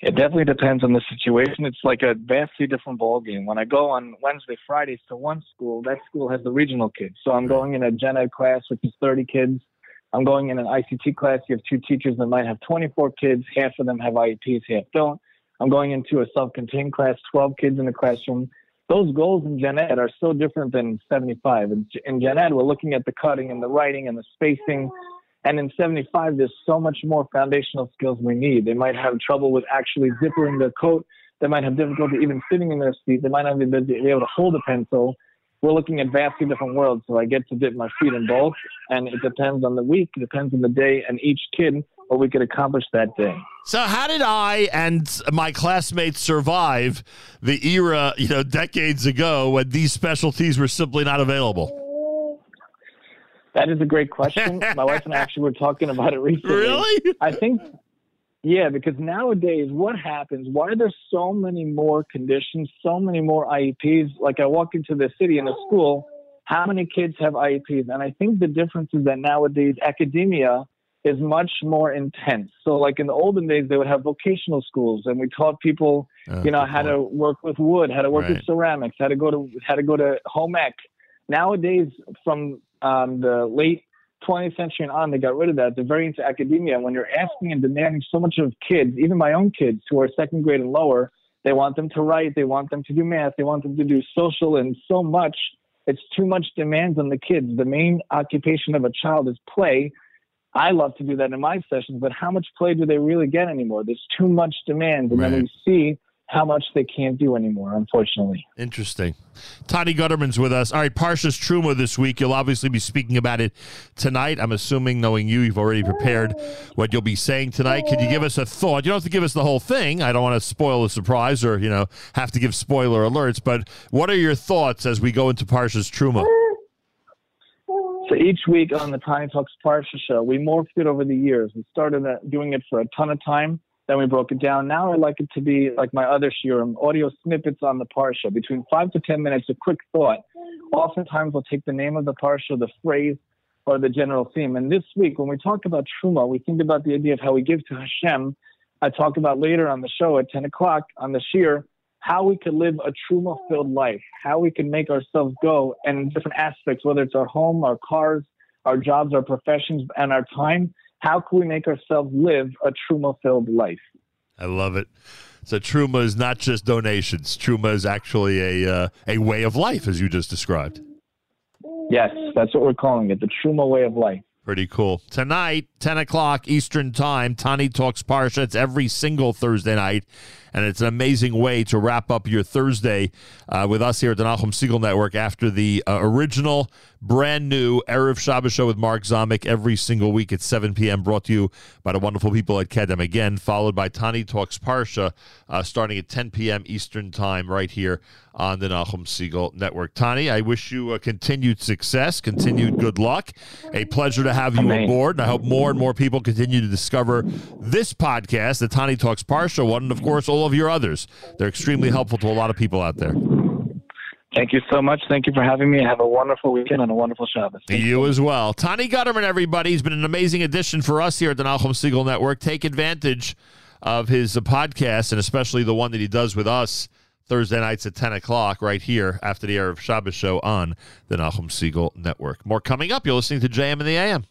It definitely depends on the situation. It's like a vastly different ballgame. When I go on Wednesday, Fridays to one school, that school has the regional kids. So I'm mm-hmm. going in a gen ed class, which is 30 kids. I'm going in an ICT class. You have two teachers that might have 24 kids. Half of them have IEPs, half don't. I'm going into a self-contained class, 12 kids in the classroom. Those goals in Gen Ed are so different than 75. In, Gen Ed, we're looking at the cutting and the writing and the spacing. And in 75, there's so much more foundational skills we need. They might have trouble with actually zippering their coat. They might have difficulty even sitting in their seat. They might not be able to hold a pencil. We're looking at vastly different worlds. So I get to dip my feet in both, and it depends on the week, it depends on the day, and each kid what we could accomplish that day. So how did I and my classmates survive the era, you know, decades ago when these specialties were simply not available? That is a great question. My wife and I actually were talking about it recently. Really? I think, yeah, because nowadays, what happens? Why are there so many more conditions, so many more IEPs? Like I walk into the city in a school, how many kids have IEPs? And I think the difference is that nowadays academia is much more intense. So, like in the olden days, they would have vocational schools, and we taught people, Oh, you know, how to work with wood, how to work with ceramics, how to go to how to go to home ec. Nowadays, from um, the late 20th century and on, they got rid of that. They're very into academia. When you're asking and demanding so much of kids, even my own kids who are second grade and lower, they want them to write, they want them to do math, they want them to do social, and so much. It's too much demands on the kids. The main occupation of a child is play. I love to do that in my sessions, but how much play do they really get anymore? There's too much demand, and then we see how much they can't do anymore, unfortunately. Interesting. Tani Guterman's with us. All right, Parshas Truma this week. You'll obviously be speaking about it tonight. I'm assuming, knowing you, you've already prepared what you'll be saying tonight. Could you give us a thought? You don't have to give us the whole thing. I don't want to spoil the surprise or, you know, have to give spoiler alerts, but what are your thoughts as we go into Parshas Truma? So each week on the Tani Talks Parsha show, we morphed it over the years. We started doing it for a ton of time. Then we broke it down. Now I like it to be like my other shiurim, audio snippets on the parsha, between five to ten minutes, a quick thought. Oftentimes we'll take the name of the parsha, the phrase, or the general theme. And this week, when we talk about truma, we think about the idea of how we give to Hashem. I talk about later on the show at ten o'clock on the shiur how we could live a truma-filled life, how we can make ourselves go, and different aspects, whether it's our home, our cars, our jobs, our professions, and our time. How can we make ourselves live a truma-filled life? I love it. So Truma is not just donations. Truma is actually a uh, a way of life, as you just described. Yes, that's what we're calling it, the truma way of life. Pretty cool. Tonight, 10 o'clock Eastern Time, Tani Talks Parsha. It's every single Thursday night, and it's an amazing way to wrap up your Thursday uh, with us here at the Nachum Segal Network after the uh, original, brand new Erev Shabbos show with Mark Zomick every single week at 7 p.m. Brought to you by the wonderful people at Kedem. Again, followed by Tani Talks Parsha uh, starting at 10 p.m. Eastern Time right here on the Nachum Segal Network. Tani, I wish you uh, continued success, continued good luck. A pleasure to have you Amen. aboard, and I hope more and more people continue to discover this podcast, the Tani Talks Parsha one, and of course all of your others. They're extremely helpful to a lot of people out there. Thank you so much. Thank you for having me. Have a wonderful weekend and a wonderful Shabbos. You as well. Tani Guterman, everybody. He's been an amazing addition for us here at the Nachum Segal Network. Take advantage of his podcast, and especially the one that he does with us Thursday nights at 10 o'clock right here after the Erev Shabbos show on the Nachum Segal Network. More coming up. You're listening to JM and the AM.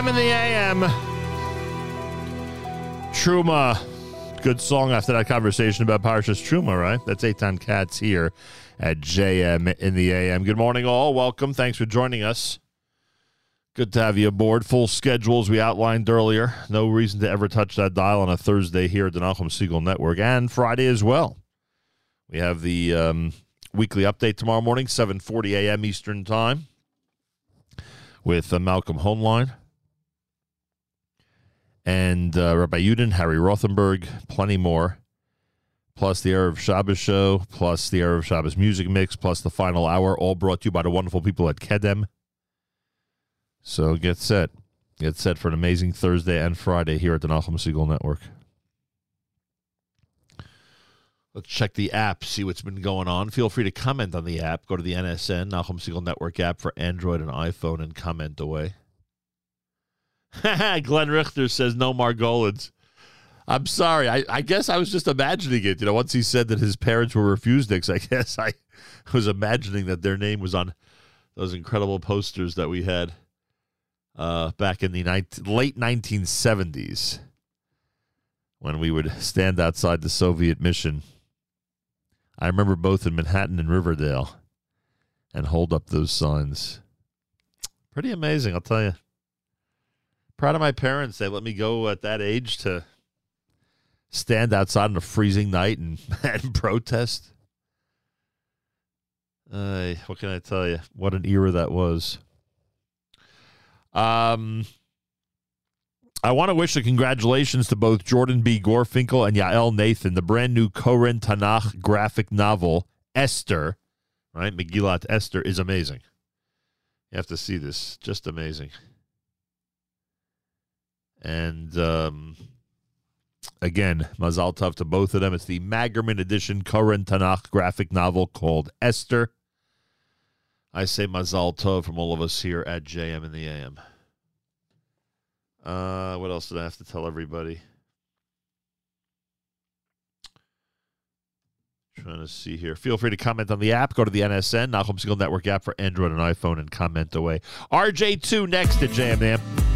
JM in the AM. Truma. Good song after that conversation about Parshas Truma, right? That's Eitan Katz here at JM in the AM. Good morning, all. Welcome. Thanks for joining us. Good to have you aboard. Full schedules we outlined earlier. No reason to ever touch that dial on a Thursday here at the Nachum Segal Network and Friday as well. We have the um, weekly update tomorrow morning, 7:40 a.m. Eastern Time, with uh, Malcolm Hoenlein and uh, Rabbi Yudin, Harry Rothenberg, plenty more. Plus the Erev Shabbos show, plus the Erev Shabbos music mix, plus the final hour, all brought to you by the wonderful people at Kedem. So get set. Get set for an amazing Thursday and Friday here at the Nachum Segal Network. Let's check the app, see what's been going on. Feel free to comment on the app. Go to the NSN, Nachum Segal Network app for Android and iPhone and comment away. Glenn Richter says no Margolins. I'm sorry. I, I guess I was just imagining it. You know, once he said that his parents were refuseniks, I guess I was imagining that their name was on those incredible posters that we had uh, back in the 19, late 1970s when we would stand outside the Soviet mission. I remember both in Manhattan and Riverdale and hold up those signs. Pretty amazing, I'll tell you. Proud of my parents. They let me go at that age to stand outside on a freezing night and, and protest. Uh, what can I tell you? What an era that was. Um, I want to wish a congratulations to both Jordan B. Gorfinkel and Yael Nathan. The brand new Koren Tanakh graphic novel, Esther, right? Megillat Esther is amazing. You have to see this. Just amazing. And um, again, Mazal Tov to both of them. It's the Magerman edition Koren Tanakh graphic novel called Esther. I say Mazal Tov from all of us here at JM in the AM. Uh, what else did I have to tell everybody? Trying to see here. Feel free to comment on the app. Go to the NSN, Nachum Segal Network app for Android and iPhone and comment away. RJ2 next to JM AM.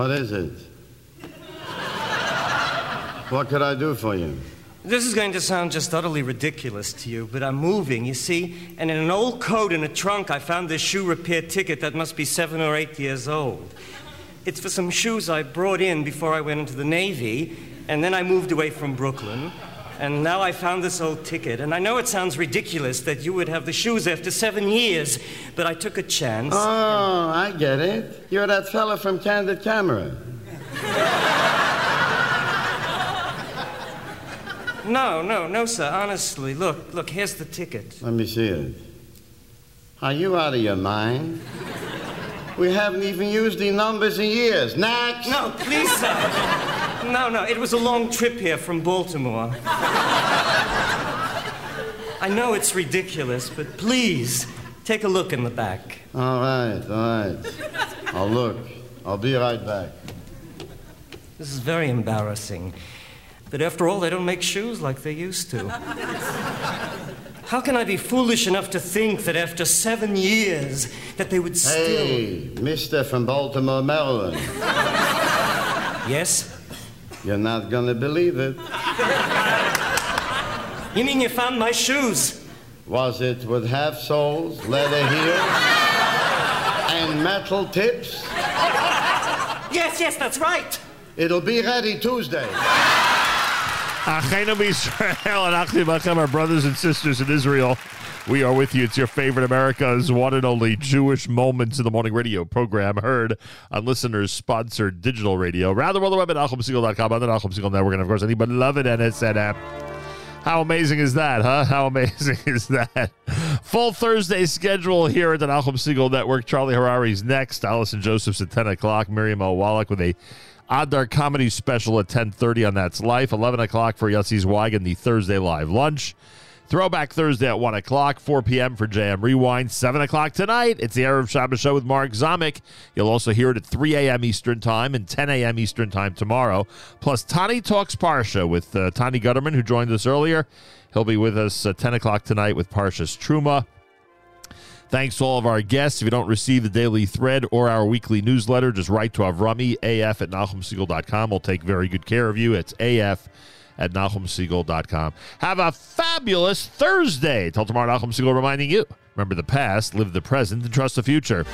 What is it? what could I do for you? This is going to sound just utterly ridiculous to you, but I'm moving, you see, and in an old coat in a trunk, I found this shoe repair ticket that must be seven or eight years old. It's for some shoes I brought in before I went into the Navy, and then I moved away from Brooklyn. And now I found this old ticket, and I know it sounds ridiculous that you would have the shoes after seven years, but I took a chance. Oh, I get it. You're that fella from Candid Camera. No, no, no, sir. Honestly, look, look. Here's the ticket. Let me see it. Are you out of your mind? We haven't even used the numbers in years. Next! No, please, sir. No, no. It was a long trip here from Baltimore. I know it's ridiculous, but please take a look in the back. All right, all right. I'll look. I'll be right back. This is very embarrassing. But after all, they don't make shoes like they used to. How can I be foolish enough to think that after seven years that they would still... Hey, Mister from Baltimore, Maryland. Yes? You're not gonna believe it. You mean you found my shoes? Was it with half soles, leather heels, and metal tips? Yes, yes, that's right. It'll be ready Tuesday. Achenu Israel and Achim Achem, our brothers and sisters in Israel. We are with you. It's your favorite America's one and only Jewish Moments in the Morning radio program heard on listeners sponsored digital radio. Rather well the web at NachumSegal.com on the Nachum Segal Network and of course any beloved NSN app. How amazing is that, huh? How amazing is that? Full Thursday schedule here at the Nachum Segal Network. Charlie Harary's next. Allison Josephs at 10 o'clock. Miriam. Wallach with a Adar comedy special at 10.30 on That's Life. 11 o'clock for Yossi Wagon, the Thursday live lunch. Throwback Thursday at 1 o'clock, 4 p.m. for JM Rewind. 7 o'clock tonight, it's the Erev Shabbos Show with Mark Zamek. You'll also hear it at 3 a.m. Eastern Time and 10 a.m. Eastern Time tomorrow. Plus, Tani Talks Parsha with uh, Tani Guterman, who joined us earlier. He'll be with us at 10 o'clock tonight with Parshas Truma. Thanks to all of our guests. If you don't receive the daily thread or our weekly newsletter, just write to Avrami, af at NachumSegal.com. We'll take very good care of you. It's af at NachumSegal.com. Have a fabulous Thursday. Till tomorrow, Nachum Segal reminding you remember the past, live the present, and trust the future.